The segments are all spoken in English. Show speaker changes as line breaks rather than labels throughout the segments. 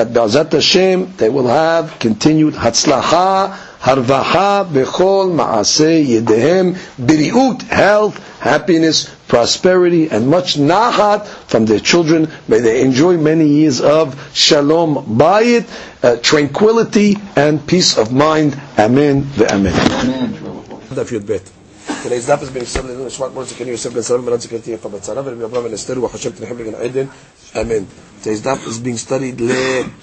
that Bezat Hashem, they will have continued Hatzlacha, Harvaha, Bechol, Maaseh, Yedehem, Biriut, health, happiness, prosperity, and much nachat from their children. May they enjoy many years of shalom bayit, uh, tranquility, and peace of mind. Amen. The Amen. Today's תנאי זפס בן יוסף לדון נשמע כמו זקני יוסף בן סלם ולד זקנתי יפה בצלה ולמי אברהם אל אסתר וחשב תנחם בגן עדן אמן. תנאי זפס בן סטרי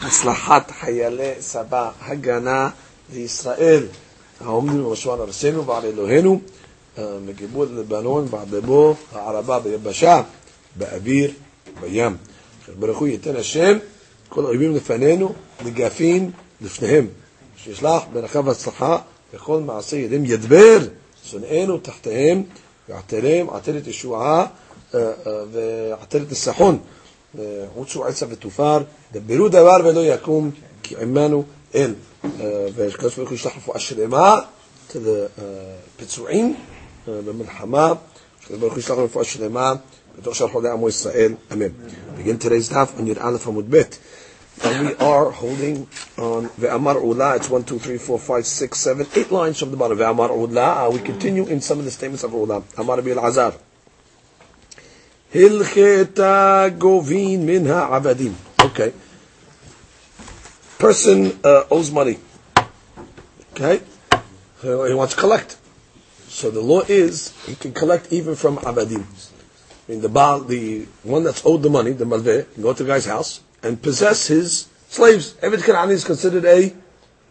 להצלחת חיילי סבא הגנה לישראל העומדים במשמר ארצנו ועל אלוהינו אה, מגיבוד לבנון ועדבו הערבה ביבשה באוויר בים. ברוך הוא ייתן השם כל האויבים לפנינו נגפים לפניהם שישלח ברכה והצלחה וכל מעשה ידיהם ידבר שונאינו תחתיהם ועטרם עטרת ישועה ועטרת ניסחון עוצו עצה ותופר דברו דבר ולא יקום כי עמנו אל. וקדוש ברוך הוא ישלח רפואה שלמה לפצועים במלחמה. שקדוש ברוך הוא ישלח רפואה שלמה בתוך שאר חולי עמו ישראל. אמן. begin today's daf on י"א עמוד ב' And we are holding on Ve'amar Ula. It's one, two, three, four, five, six, seven, eight lines from the bottom. Ve'amar Ula. Uh, we continue in some of the statements of Ula. Amar Bil Azar. Hilcheta govin minha avadim. Okay. Person uh, owes money. Okay. So he wants to collect. So the law is he can collect even from avadim. I mean the Baal, the one that's owed the money, the malveh, go to the guy's house and possess his slaves. Eved Kanani is considered a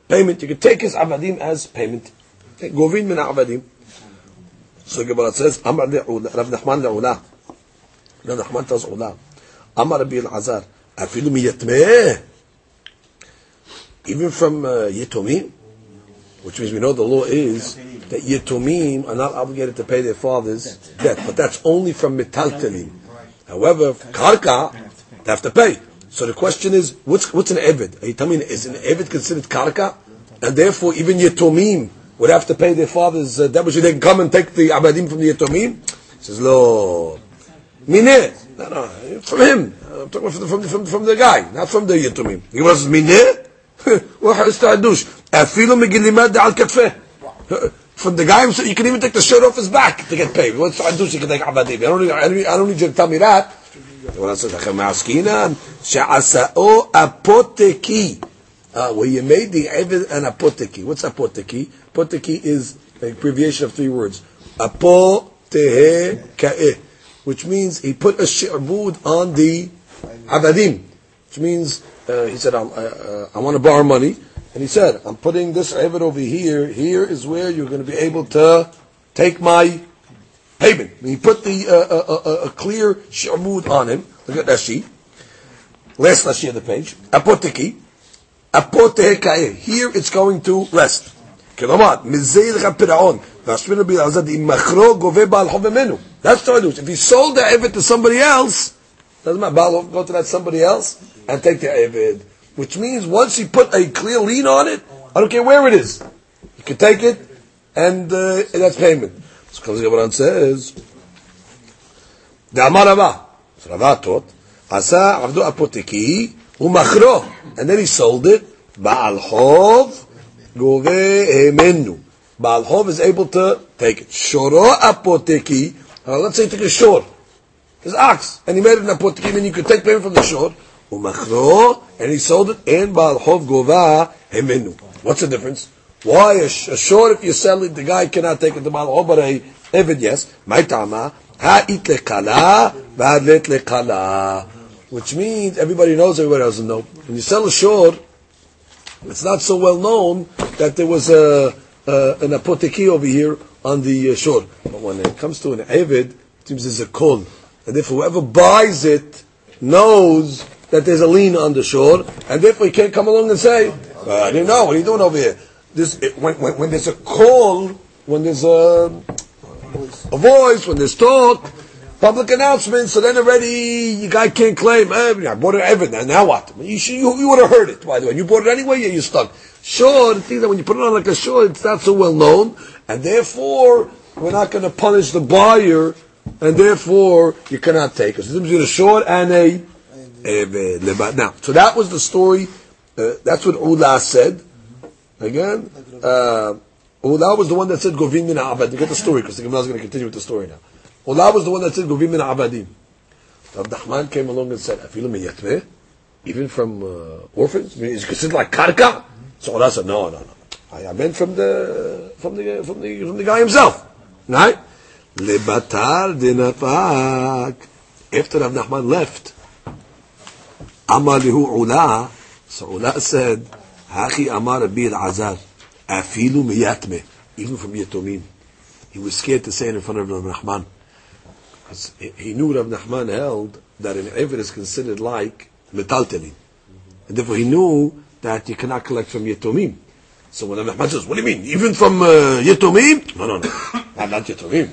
payment. You can take his avadim as payment. Govin min avadim. So Gemara says, Amar Rav Nachman le'ula. Rav Nachman tells ula. Amar Rabbi al-Azar. Afilu miyatmeh. Even from uh, Yitomim, which means we know the law is that Yitomim are not obligated to pay their father's debt, but that's only from Metaltalim. However, Karka, they have to pay. So the question is, what's, what's an Eved? Are you telling me, is an Eved considered Karka? And therefore, even Yetomim would have to pay their father's uh, debt, which they can come and take the Abadim from the Yetomim? He says, Lo, Mineh. No, no, from him. I'm talking from, from, from, from the guy, not from the Yetomim. He was Mineh? from the guy so you can even take the shirt off his back to get paid. What's Adush? You can take Abadim. I don't, I don't, I don't need you to tell me that. שעשאו אפותקי. Uh, where you made the Eved an apoteki. What's apoteki? Apoteki is an abbreviation of three words. Apotehe ka'eh. Which means he put a shi'bud on the avadim. Which means, uh, he said, uh, uh, I want to borrow money. And he said, I'm putting this Eved over here. Here is where you're going to be able to take my payment. He put the uh, a clear shamud on him. Look at Rashi. Last Rashi of the page. Apoteki. Apotekae. Here it's going to rest. כלומר, מזה ילך הפירעון, והשמינו בלעזד, אם מכרו גובה בעל חוב ממנו. That's the idea. If he sold the Evid to somebody else, doesn't matter, Baal go to that somebody else and take the Evid. Which means once he put a clear lien on it, I don't care where it is, you can take it and uh, that's payment. So comes the Gemara says, the Amar Rava, so Rava taught, Asa Avdu Apoteki, Umachro, and then he sold it, Baal Chov, Gove. Baal Chov is able to take it. Shoro Apoteki, let's say he took a shore, his ox, and he made it an Apoteki, and you could take payment from the shore, Umachro, and he sold it, and Baal Chov Gova Emenu. What's the difference? Why a, sh- a short if you sell it, the guy cannot take it to Baal but a Evid, yes. My tama, ha'it lekala, v'adlet lekala. Which means everybody knows, everybody doesn't know. When you sell a short, it's not so well known that there was a, a an apoteki over here on the uh, shore. But when it comes to an Evid, it seems there's a call. And if whoever buys it knows that there's a lien on the shore, and therefore he can't come along and say, well, I didn't know, what are you doing over here? this it, when, when, when there's a call, when there's a a voice, when there's talk, public announcement, so then already you guy can't claim, eh, I bought it ever, now what? You, should, you, you would have heard it, by the way. You bought it anyway, you're stuck. Sure, the thing that when you put it on like a shore, it's not so well known, and therefore, we're not going to punish the buyer, and therefore, you cannot take it. So there's a short and a, now, so that was the story, uh, that's what Ula said. Again, uh, Ula was the one that said Govin min Abad. You get the story, because the Gemara is going to continue with the story now. Ula was the one that said Govim min Abadim. Nachman came along and said, Afilu miyatmeh? Even from uh, orphans? I mean, is considered like karka? So Ula said, no, no, no. I, meant from the, from the, from the, from the guy himself. Right? Lebatar dinafak. After Rav Nachman left, Amalihu Ula, so Ula said, Hachi Amar Rabbi Azar, Afilu miyatme, even from Yatomim. He was scared to say it in front of Rav Nachman. Because he knew Rav Nachman held that an Eved is considered like metaltelin. And therefore he knew that you cannot collect from Yatomim. So when Rav Nachman says, what do you mean? Even from uh, Yatomim? No, no, no. not, not Yatomim.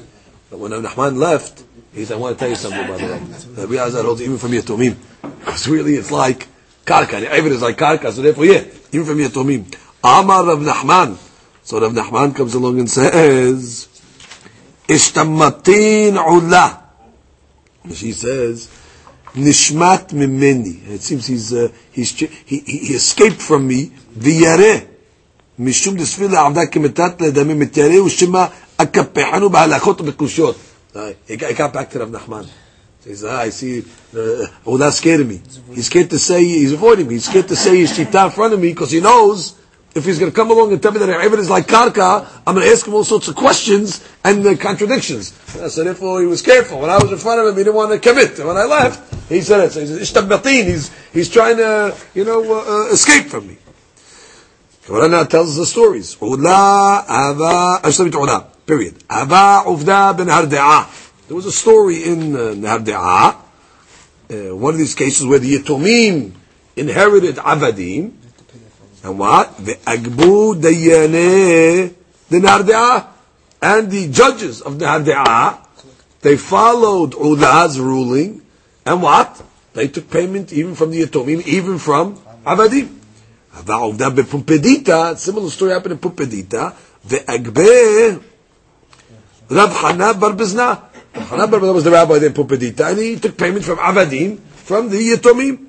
But when Rav Nachman left, he said, I want to tell you something by the way. Rabbi Azar holds even from Yatomim. Because really it's like karka. The Eved is like karka, so therefore yeah, even from Yatomim. Amar Rav Nachman. So Rav Nachman comes along and says, Ishtamatin Ula. She says, Nishmat Mimeni. It seems he's, uh, he's, he, he escaped from me. V'yareh. משום דספילה עבדה כמתת לדמים מתיירא ושמה אקפחנו בהלכות ובקושיות. He got back to Rav Nachman. So he said, ah, I see, uh, oh, that's scared of me. He's scared to say, he's avoiding me. He's scared to say his shita in front of me because he knows if he's going to come along and tell me that everything is like karka, I'm going to ask him all sorts of questions and uh, contradictions. So therefore he was careful. When I was in front of him, he didn't want to commit. And when I left, he said it. So he said, he's, he's trying to, you know, uh, uh, escape from me. Gemara now tells us the stories. Ula, Ava, Ula, period. Ava, Uvda, Ben. There was a story in uh, Harde'ah, uh, one of these cases where the Yatomim inherited Avadim, and what? The Agbu Dayane the Narde'ah. And the judges of the Narde'ah, they followed Ula's ruling, and what? They took payment even from the Yatomim, even from Avadim. Similar story happened in Pumbedita. The Agbe Rab Hana Bar Bizna. Hana Bar Bizna was the rabbi there in Pumbedita, and he took payment from Avadim, from the Yatomim.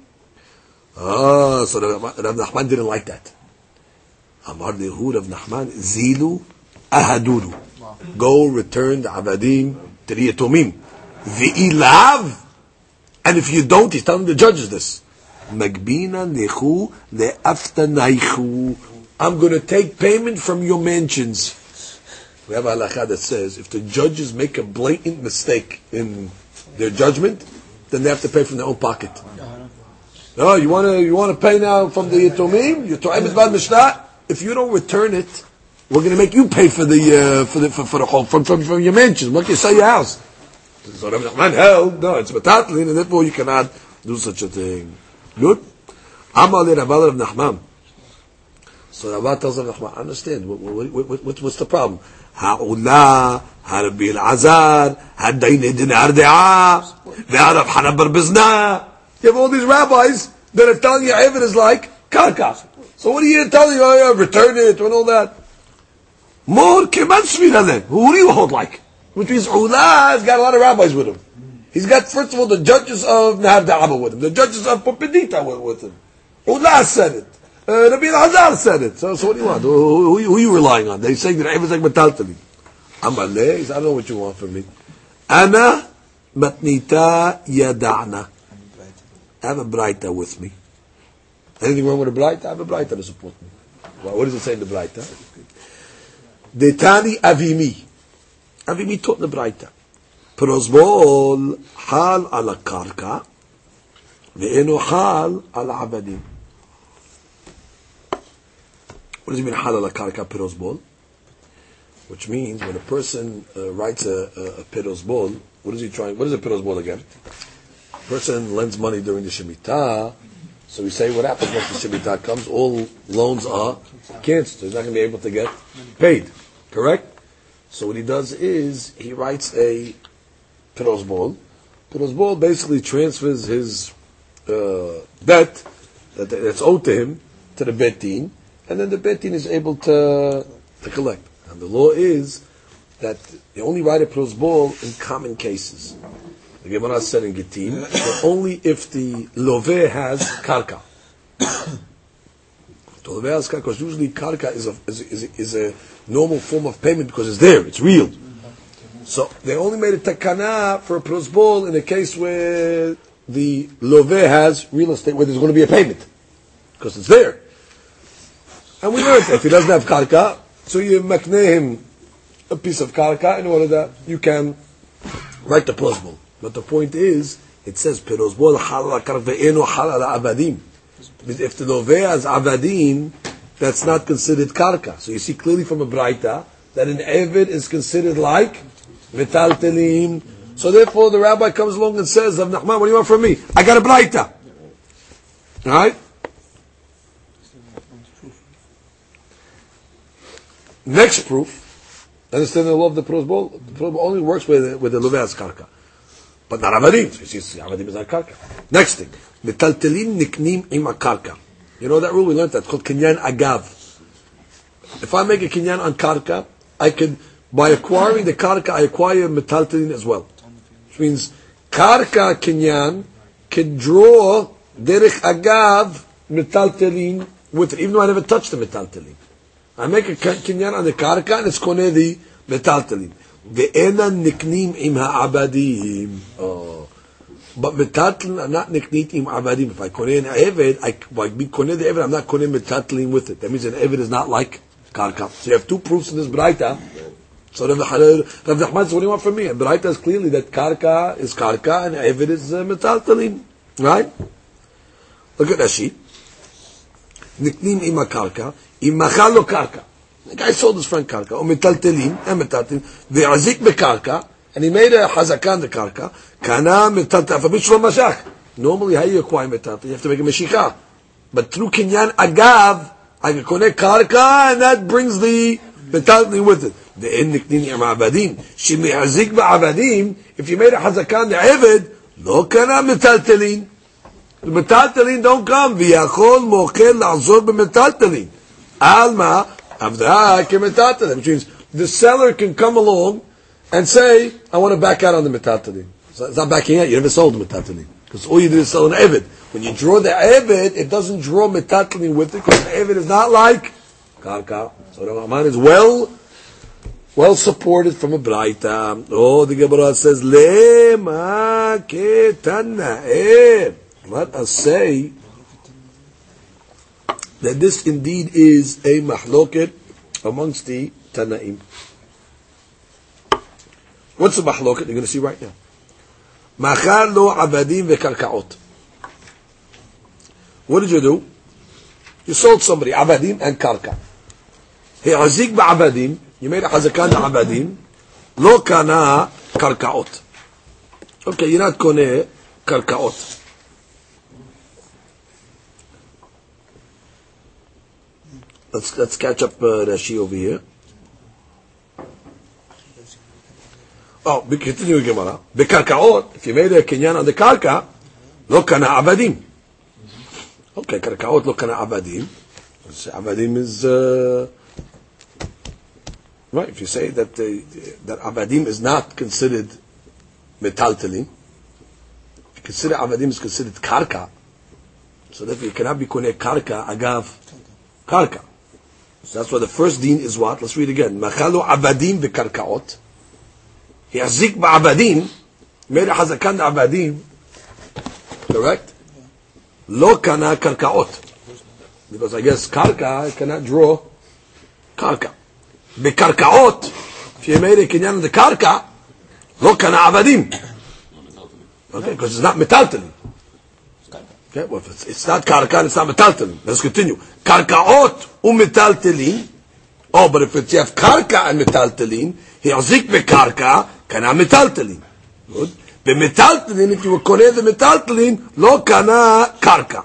Ah, so Rav Nachman didn't like that. Amar Lehu Rav Nachman, Zilu Ahaduru. Go return the Abadim to the Yatomim. V'ilav. And if you don't, he's telling the judges this. Magbina Nechu Le'aftanaichu. I'm going to take payment from your mansions. We have a halakha that says if the judges make a blatant mistake in their judgment, then they have to pay from their own pocket. No, you want to you want to pay now from the Yitomim? Yitoim is bad Mishnah. If you don't return it, we're going to make you pay for the uh, for the for, for the whole from from, from your mansion. What can you sell your house? So Rabbi Nachman held no, it's batatlin, and therefore you cannot do such a thing. Good. Amal Rabbi of Nachman. So Rabbi tells Rabbi Nachman, understand what, what, what, what's the problem? Ha'ula, Ha'Rabbi Azar, Ha'Dain Din Arda'a, Ve'Arab Hanabar Bizna you have all these rabbis that are telling you Evid is like karka. So what are you telling? Oh, return it and all that. More. Who do you hold like? Which means Ula has got a lot of rabbis with him. He's got, first of all, the judges of Nahar Da'aba with him. The judges of Pumbedita with, him. Ula said it. Uh, Rabbi Hazar said it. So, so what do you want? Who, who, who are you relying on? They're saying that Evid is like metaltali. Amaleh, I don't know what you want from me. Ana matnita yada'na. I have a Braita with me. Anything wrong with a Braita? I have a Braita to support me. Well, what does it say in the Braita? Detani Avimi. Avimi taught the Braita. Prosbol hal ala karka ve'eno hal abadim. What does it mean hal karka pirosbol? Which means when a person uh, writes a, a, a what is he trying? What is a pirosbol again? Person lends money during the Shemitah, So we say what happens once the Shemitah comes? All loans are canceled. He's not going to be able to get paid. Correct? So what he does is he writes a. pirosbol basically transfers his uh, debt that, that's owed to him to the betin, and then the betin is able to to collect. And the law is that you only write a pirosbol in common cases. The Gemara said in Gittin, but only if the love has karka. the love has karka, because usually karka is a, is, is, is a normal form of payment because it's there, it's real. So they only made a takana for a prosbol in a case where the love has real estate, where there's going to be a payment, because it's there. And we learned that if he doesn't have karka, so you makne him a piece of karka in order that you can write the prosbol. But the point is, it says, Pirozbol halal karve'enu halal abadim. If the lovea is abadim, that's not considered karka. So you see clearly from a braita that an evid is considered like metaltelim. So therefore the rabbi comes along and says, Nachman, what do you want from me? I got a braita. Right? Next proof, understand the law of the prosbol? Only works with, with the loveas karka. Next thing, metaltelin niknim im karka. You know that rule we learned that called kinyan agav. If I make a kinyan on karka, I can by acquiring the karka, I acquire metaltelin as well. Which means karka kinyan can draw derech agav metaltelin with it, even though I never touched the metaltelin. I make a kinyan on the karka and it's kone the metaltelin. ואינן נקנים עם העבדים. But metatlim are not niknit im abadim. If I kone an eved, I, by being kone the eved, I'm not kone metatlim with it. That means an eved is not like karka. So you have two proofs in this braita. So Rav Nachman says, what do you want from me? And braita is clearly that karka is karka and eved is uh, metatlim. Right? Look at Rashi. Niknim im karka, im machal lo karka. The guy sold his friend karka, or metaltelim, and metaltelim, ve'azik bekarka, and he made a hazakan the karka, kana metaltel, for mashach. Normally, how you acquire metaltel? You have to make a meshikah. But through kinyan agav, I can connect karka, and that brings the metaltelim with it. The en niknini am abadim. She me'azik ba'abadim, if you made a hazakan the eved, לא קנה מטלטלין. מטלטלין don't come, ויכול מוכר לעזור במטלטלין. על מה? Kemetatadin, ah, which means the seller can come along and say, I want to back out on the metatadin. So it's not backing out, you never sold the metatadin. Because all you did is sell an evid. When you draw the evid, it doesn't draw metatadin with it, because the evid is not like karka. So the Rahman is well, well supported from a braita. Oh, the Gemara says, Lema ketana Let us say that this indeed is a mahloket amongst the Tanaim. What's the mahloket? You're going to see right now. Machar lo abadim vekarkaot. What did you do? You sold somebody abadim and karka. He'azik ba'abadim. You made a hazakan abadim. Lo kana karkaot. Okay, you're not kone karkaot. Let's let's catch up uh, Rashi over here. Oh, continue Gemara. Bekarkaot, if you made a kinyan on the karka, lo kana abadim. Okay, karkaot lo kana abadim. Abadim is uh, right. If you say that the, that abadim is not considered metaltelim, if you consider abadim is considered karka, so therefore you cannot be kone karka agav karka. So that's why the first deen is what? Let's read again. Machalo abadim v'karkaot. Yazik ba'abadim. Made a hazakan abadim. Correct? Lo kana karkaot. Because I guess karka cannot draw karka. Bekarkaot. If you made a kinyan the karka, lo kana abadim. Okay, because it's not metaltelim. Okay, well, it's, it's not karka, it's not metaltelim. Let's continue. Karkaot umetaltelin. Oh, but if it's, you have karka and metaltelin, he'azik bekarka, kana metaltelin. Good. Bemetaltelin, if you were koneh the metaltelin, lo kana karka.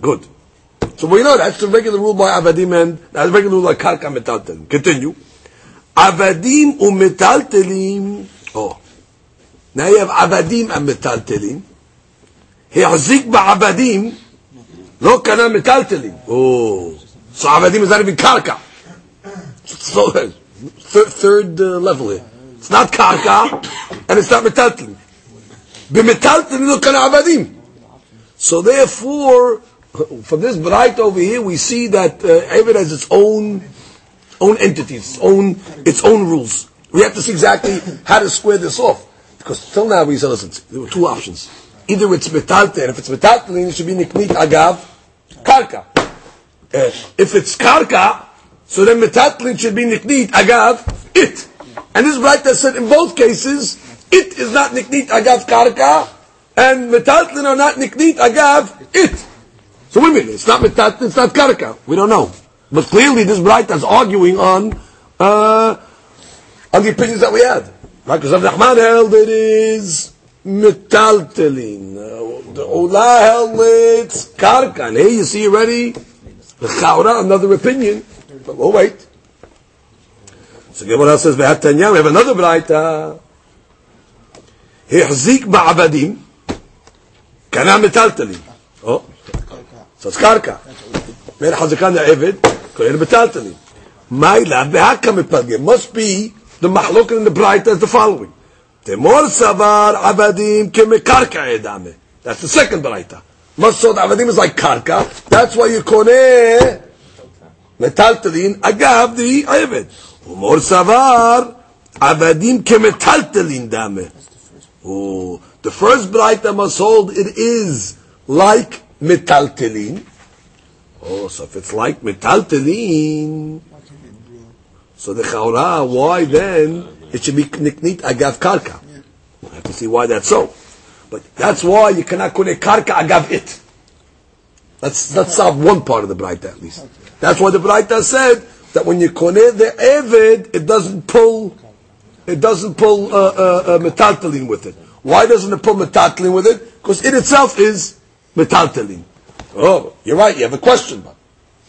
Good. So we know that's the regular rule by Avadim and that's the regular rule by Karka Metaltelim. Continue. Avadim umetaltelim. Oh. Now you have Avadim and Metaltelim. החזיק בעבדים, לא קנה מטלטלים. Oh. So Avadim is not even Karka. So, third, third uh, level here. It's not Karka, and it's not Metaltelim. B'metaltelim לא קנה עבדים. So therefore, from this bright over here, we see that uh, Evid has its own own entities, its own its own rules. We have to see exactly how to square this off. Because till now we said, listen, there were two options. Either it's metalte, and if it's metaltelin, it should be niknit agav karka. If it's karka, so then metaltelin should be niknit agav it. And this that said in both cases, it is not niknit agav karka, and metaltlin are not niknit agav it. So wait a minute, it's not metaltlin, it's not karka. We don't know. But clearly this bright is arguing on, uh, on the opinions that we had. Because Rav Nachman held it is metaltlin. Uh, the Ola held it's karka. And here you see already, the Chaura, another opinion. But we'll wait. So Gemara says, we have another bright. החזיק בעבדים קנה מטלטלים. או, אז קרקע. בין חזקן לעבד, קונה מטלטלים. מה אליו בהקה מפלגים? must be the מחלוקת in the bright as the following. Temor savar avadim kemekarka edame. That's the second baraita. Masod avadim is like karka. That's why you kone metaltelin agav the ayaved. Umor savar avadim ke kemetaltelin dame. Oh, the first baraita masod it is like metaltelin. Oh, so if it's like metaltelin, so the chaura, why then? It should be niknit agav karka? I have to see why that's so. But that's why you cannot kune karka agav it. Let's let's solve one part of the bright at least. That's why the Braita said that when you kone the Eved, it doesn't pull it doesn't pull uh, uh, uh, metaltalin with it. Why doesn't it pull metaltalin with it? Because it itself is metaltalin. Oh, you're right. You have a question, but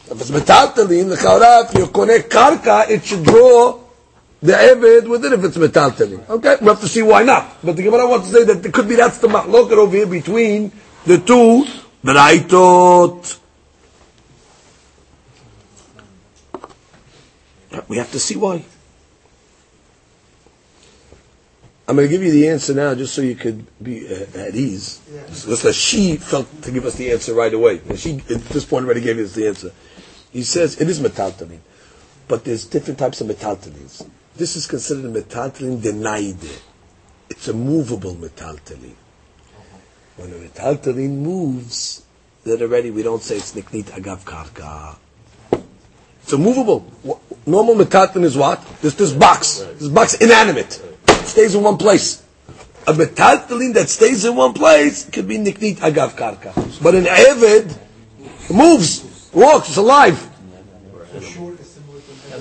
if it's metaltalin, the if you connect karka, it should draw the eved with it if it's metaltalin. Okay, we have to see why not. But the Gemara wants to say that it could be that's the mahloket over here between the two braitot. We have to see why. I'm going to give you the answer now, just so you could be uh, at ease. Yeah. Just she felt to give us the answer right away. And she, at this point, already gave us the answer. He says it is metaltalin, but there's different types of metaltalins. This is considered a metaltalin denied. It's a movable metaltalin. When a metaltalin moves, then already we don't say it's niknit agav karka. It's a movable. Normal metaltalin is what? There's this box. This box inanimate stays in one place. A metaltalin that stays in one place could be niknit agav karka. But an eved moves, walks, it's alive.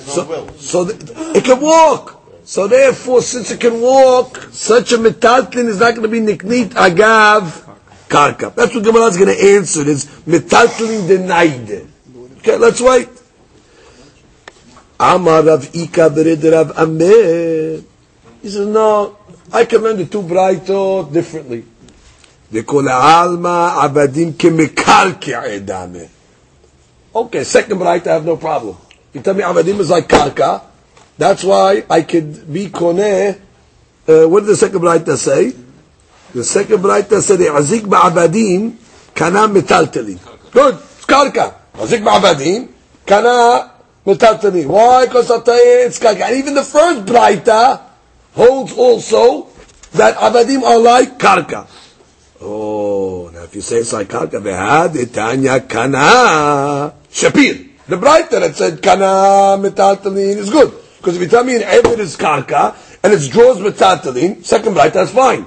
So, so it can walk. So therefore, since it can walk, such a metaltalin is not going to be niknit agav karka. That's what Gemara is going to answer. Is metaltalin denied? Okay, let's wait. Amar Rav Ika Rav Amir. He says, no, I can learn the two brightot differently. וכל העלמא עבדים כמקרקע דמה. Okay, second bright, I have no problem. You tell me avadim is like karka, that's why I could be koneh. Uh, what did the second bright say? The second bright said, "Azik ba'abadim kana metaltelin." Good, it's karka. Azik ba'abadim kana metaltelin. Why? Because it's karka. And even the first brighta holds also that abadim are like karka. Oh, now if you say it's like karka, vehad itanya kana shapir. The brighter that said kana metaltalin is good. Because if you tell me an Ebed is karka, and it's draws metaltalin, second bright, that's fine.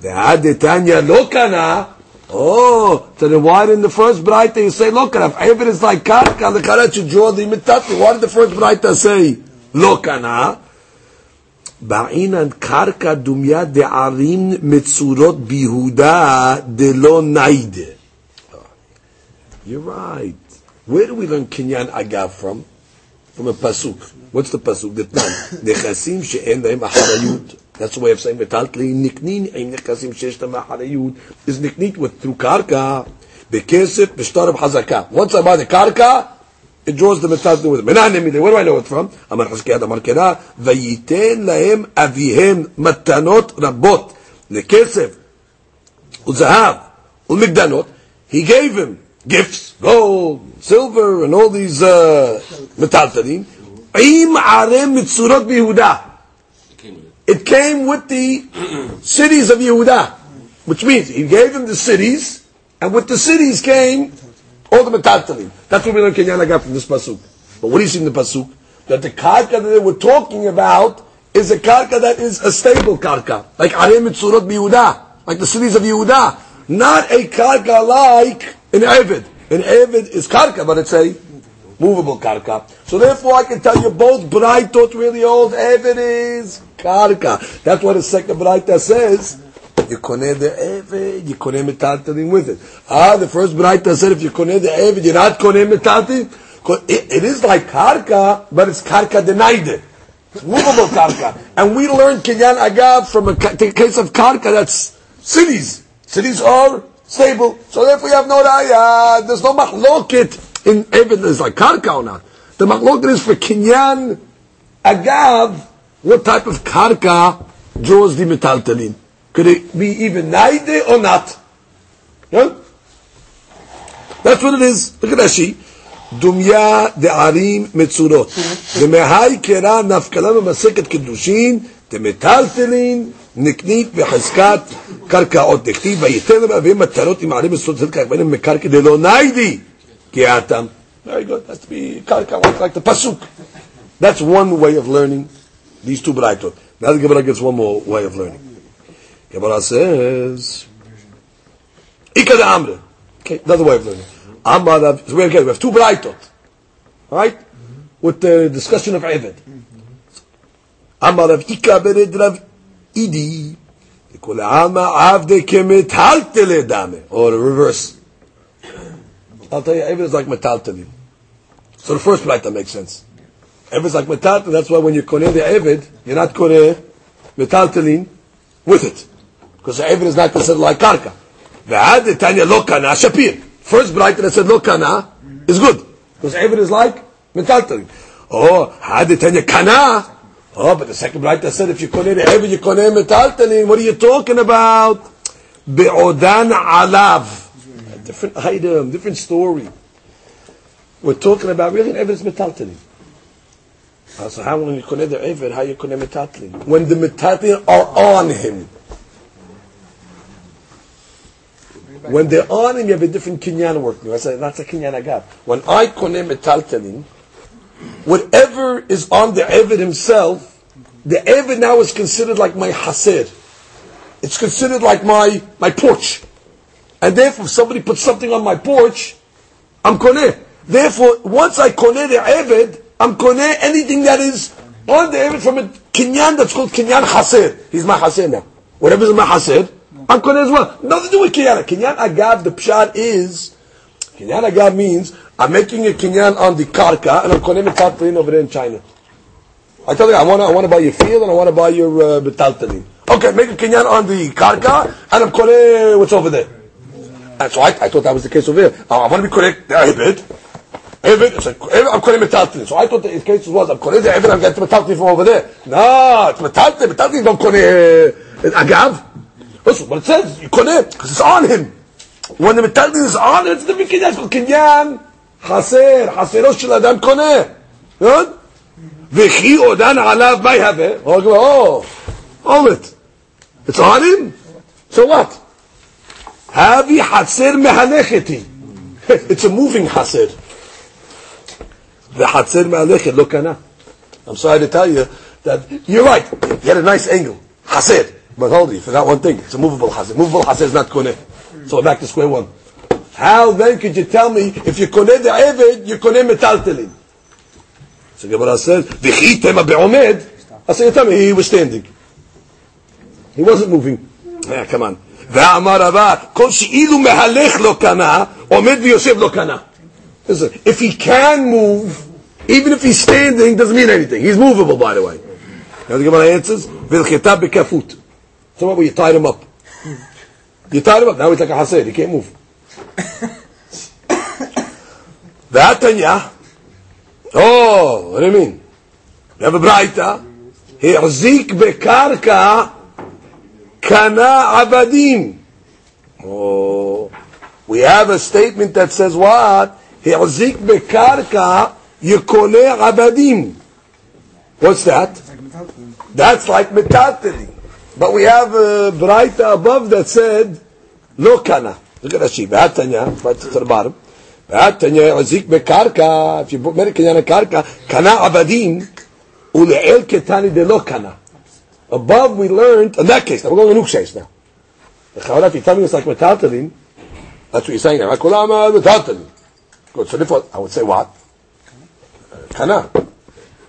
Vehad itanya lo kana, Oh, so then why didn't the first brighter you say lo kana? If Ebed is like karka, the karka should draw the metaltalin. Why did the first brighter say lo kana? בעינן קרקע דומיה דערים מצורות ביהודה דלא ניידה. You're right. Where do we learn kinyan agav from? From a pasuk. What's the pasuk? The tan. Nechasim she'en lahem acharayut. That's the way of saying metaltli. Niknin im nechasim she'esh tam acharayut. Is niknit with through karka. Bekesef b'shtarab hazaka. Once I buy the karka, it draws the metaltli with it. Menahnem Where do I know it from? Amar Chizkiyad Amar Kena. Vayiten lahem avihem matanot rabot. Lekesef. Uzahav. Ulmigdanot. He gave him gifts, gold, silver, and all these uh, bihuda. It came with the cities of Yehuda, which means he gave them the cities, and with the cities came all the metaltalim. That's what we learn Kenyan got from this pasuk. But what do you see in the pasuk? That the karka that they were talking about is a karka that is a stable karka, like arem mitzurot bihuda, like the cities of Yehuda, not a karka like an Evid. An Evid is karka, but it's a movable karka. So therefore I can tell you both Bright Braitot really old, Evid is karka. That's what the second Braita says. You koneh the Evid, you koneh metaltalin with it. Ah, the first Braita said if you koneh the Evid, you're not koneh metaltalin. It, it is like karka, but it's karka denied it. It's movable karka. And we learned kinyan agav from a case of karka that's cities. Cities are stable. So therefore you have no raya. There's no machloket in evidence like karka or not. The machloket is for kinyan agav. What type of karka draws the metaltalin? Could it be even naide or not? Yeah? That's what it is. Look at Rashi. דומיה דערים מצורות. ומהי קרא נפקלה במסכת קידושין, דמטלטלין נקנית בחזקת קרקעות דכתיב וייתן רבים מטרות עם ערים מסוד צדקה בהם מקרקע דלא ניידי כי האטם very good has to be karka like the pasuk that's one way of learning these two braitot now the Gemara gets one more way of learning Gemara says Ika de Amre okay another way of learning Amar so we have, we have two braitot right with the discussion of Evid Amar Rav Ika bered Rav Idi or the reverse. I'll tell you, everything's like metaltalim. So the first that makes sense. Everything's like metaltalim, that's why when you koneh the Evid, you're not koneh metaltalim with it. Because the Evid is not considered like karka. V'ad tanya lo kana shapir. First bright that said lo kana is good. Because Evid is like metaltalim. Oh, had tanya kana Oh, but the second writer said if you koneh the you koneh metaltalin. What are you talking about? Be'odan alav. A different item, different story. We're talking about really an evidence metaltalin. Uh, so how when you koneh the Eved, how you koneh metaltalin? When the metaltalin are on him. When they're on him, you have a different kinyan working. I said, that's a kinyan agab. When I koneh metaltalin, whatever is on the Evid himself, the Evid now is considered like my Hasid. It's considered like my, my porch. And therefore, if somebody puts something on my porch, I'm Koneh. Therefore, once I Koneh the Evid, I'm Koneh anything that is on the Evid from a Kinyan that's called Kinyan Hasid. He's my Hasid now. In my Hasid, I'm Koneh as well. Nothing to do with Kinyan. Kinyan Agav, the Pshat is, Kinyan Agav means, I'm making a kinyan on the karka and I'm calling konim metaltalin over there in China. I tell you, I want to I want to buy your field and I want to buy your uh, metaltalin. Okay, make a kinyan on the karka and I'm konim what's over there. And so I, I thought that was the case over here. I, want to be correct. The Ibid. It's I'm konim metaltalin. So I thought the case was I'm calling the I'm getting metaltalin from over there. No, it's metaltalin. Metaltalin don't konim uh, agav. Listen, but it says you konim because it's on him. When the metaltalin is on, it's the kinyan. It's called kinyan. חסר, חסרו של אדם קונה. וכי עודן עליו, מה יהווה? Oh. It's on him? So what? Havi חסר מהלכת היא. It's a moving חסר. וחסר מהלכת לא קנה. I'm sorry to tell you that you're right. You had a nice angle. חסר. But hold you forgot one thing. It's a movable חסר. Movable חסר is not קונה. So back to square one. How then could you tell me if you koneh the Eved, you koneh metaltelin? So Gemara says, "V'chi tema be'omed." I say, tell me, he was standing. He wasn't moving. Yeah, come on. ואמר רבה, כל שאילו מהלך לא קנה, עומד ויושב לא קנה. Listen, if he can move, even if he's standing, doesn't mean anything. He's movable, by the way. You know the Gemara answers? Vilcheta bekafut. So what, you tied him up. You tied him up, now he's like a hasid, he can't move. והתניא, oh, what do you mean? You have a ברייתא, החזיק בקרקע, קנה עבדים. Oh, we have a statement that says what? החזיק בקרקע, יקונה עבדים. What's that? That's like metateli. But we have a braita above that said, lo kana. Look at Rashi. V'hatanya, but to the bottom. V'hatanya, yazik bekarka. If you put many kinyan karka, kana abadim, ule'el ketani de lo kana. Above we learned, in that case, now we're going to Nukshes now. The Chavaraf, you tell me it's like metaltalin, that's what you're saying now. Akulama metaltalin. Good, so therefore, I would say what? Kana.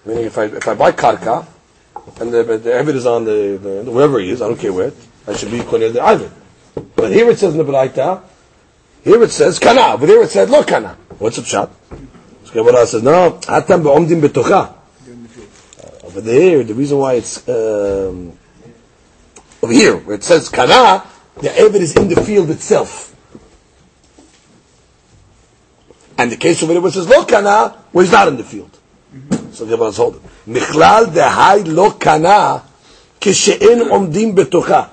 Meaning if I, if I buy karka, and the, the Evid is on the, the, wherever he is, I don't care where, I should be Koneh the Ivan. But here it says in the Baraita, here it says Kana, but here it said Lo Kana. What's the shot? So Gemara says, no, Hatam be'omdim betocha. Uh, over there, the reason why it's, um, over here, where it says Kana, the Evid is in the field itself. And the case over there where it says Lo Kana, where he's not in the field. So Gemara is holding. מכלל דהי לא קנה כשאין עומדים בתוכה.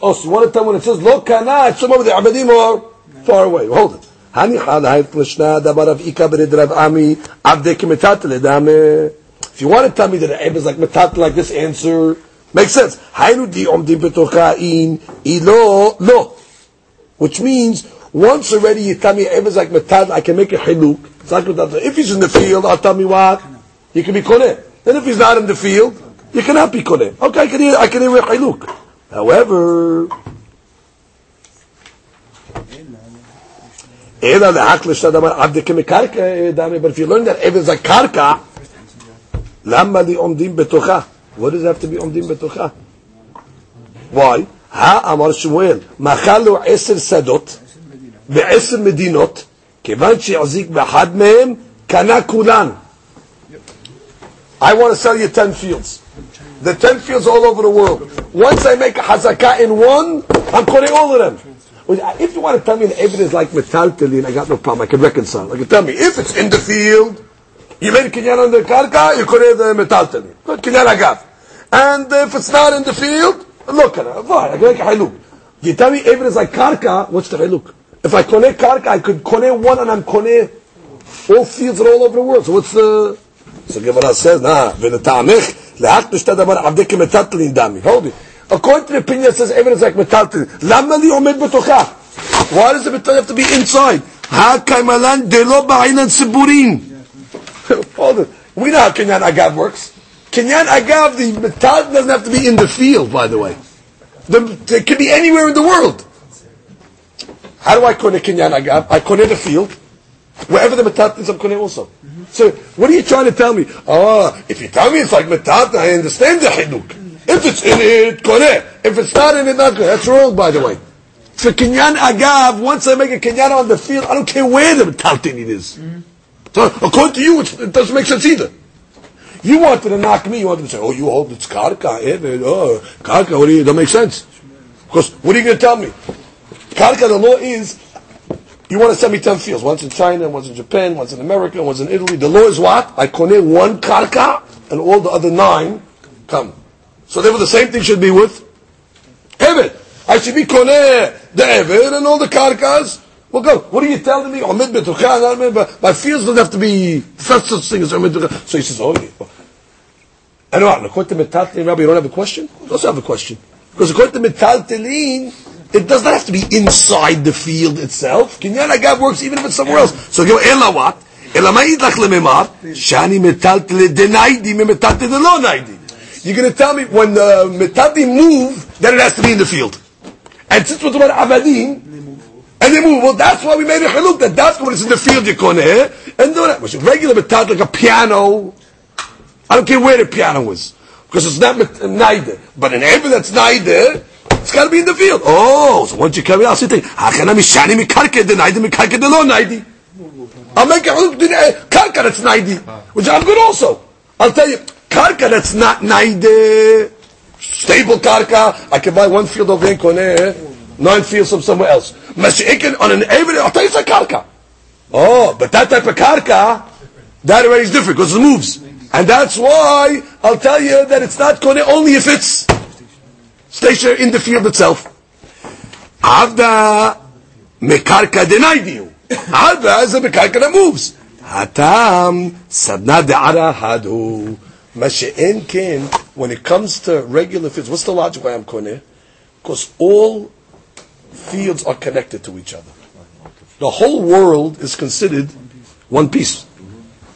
Oh, so you want to tell me when it says lo kana, it's somewhere with the abadim or far away. Hold it. If you want to tell me that the is like metat like this answer, makes sense. Which means once already you tell me Ev is like metat, I can make a hiluk. It's like metat. If he's in the field, I'll tell me what he can be koneh. Then if he's not in the field, you cannot be koneh. Okay, I can hear I can hear a hiluk. However, but if you learn that if it's a karka, למה לי עומדים בתוכה? What does it have to be עומדים בתוכה? Why? האמר שמואל, מכר לו עשר שדות בעשר מדינות, כיוון שהחזיק באחד מהם, קנה כולן. I want to sell you 10 fields. The 10 fields all over the world. Once I make a hazakah in one, I'm quoting all of them. If you want to tell me the evidence like metaltalin, I got no problem. I can reconcile. I can tell me if it's in the field, you made kinyan on the karka, you could uh, have the metaltalin. Good kinyan agav. And if it's not in the field, look at it. Fine, I can make a haluk. You tell me evidence like karka, what's the haluk? If I kone karka, I could kone one and I'm kone all fields all over the world. So what's the so Gemara says, nah, v'netamich, Hold it. According to the opinion says evidence like betocha? Why does the metal have to be inside? Hold it. We know how Kinyan Agav works. Kinyan Agav, the metal doesn't have to be in the field, by the way. The, it can be anywhere in the world. How do I connect Kenyan Agav? I connect the field. Wherever the metat is, I'm connect also. So what are you trying to tell me? Ah, if you tell me it's like metat, I understand the hiduk. If it's in it, koneh. If it's not in it, not koneh. That's wrong, by the way. For kinyan agav, once I make a kinyan on the field, I don't care where the metaltin it is. Mm-hmm. So according to you, it doesn't make sense either. You wanted to knock me. You wanted to say, "Oh, you hold it's karka, eh, oh, karka." What do you? That makes sense. Because what are you going to tell me? Karka, the law is you want to send me 10 fields. One's in China, one's in Japan, one's in America, one's in Italy. The law is what? I kone one karka, and all the other nine come. So therefore the same thing should be with Evet. I should be kone the Evet, and all the karkas will go. What are you telling me? My fields don't have to be such such things. So he says, oh. And? According to Metaltelin, Rabbi, you don't have a question? You also have a question. Because according to Metaltelin, it does not have to be inside the field itself. Kinyan agav works even if it's somewhere else. So go ela what? Ma'id lach lememar shani metaltel denaidi me metaltel lo naidi. You're going to tell me when the metalti move, then it has to be in the field. And since we're talking about avadim, and they move, well, that's why we made a haluk, that that's when it's in the field you koneh, and do that. Which regular metalti, like a piano, I don't care where the piano is, because it's not neither. But an ever that's neither,
It's got to be in the field. Oh, so once you carry out, think, hakana mishani mikarke de naidi mikarke de lo naidi. I'll make a karka that's naidi, which I'm good also. I'll tell you, karka that's not naidi, stable karka, I can buy one field over in Koneh, eh? nine fields from somewhere else. Mashi'ikin on an every, I'll tell you it's a karka. Oh, but that type of karka, that already is different because it moves. And that's why I'll tell you that it's not Koneh only if it's stationary in the field itself. Avda mekarka denied you. Avda is a mekarka that moves. Hatam sadna de'ara hadu. Mashe'en when it comes to regular fields, what's the logic why I'm koneh? Because all fields are connected to each other. The whole world is considered one piece.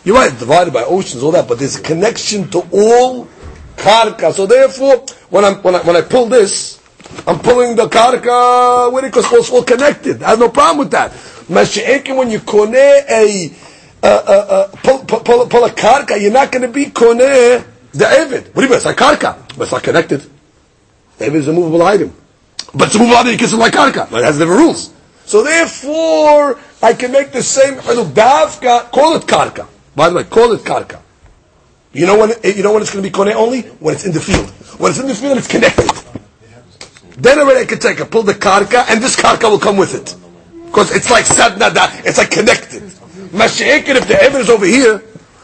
You're right, divided by oceans, all that, but there's a connection to all karka. So therefore, when, I'm, when, I, when I pull this, I'm pulling the karka with it because it's all connected. I have no problem with that. Mashi'ekin, when you kone a, uh, uh, uh, pull, pull, pull, a karka, you're not going to be kone the Eved. What do you mean? It's like karka, but it's not connected. The Eved is a movable item. But it's a movable item, you can like karka, but it has different rules. So therefore, I can make the same, davka, call it karka. By the way, call it karka. You know when eh, you know when it's going to be kone only when it's in the field. When it's in the field, it's connected. Then already I can take a pull the karka, and this karka will come with it because it's like sadnada. It's like connected. Mashiachin, if the evidence is over here,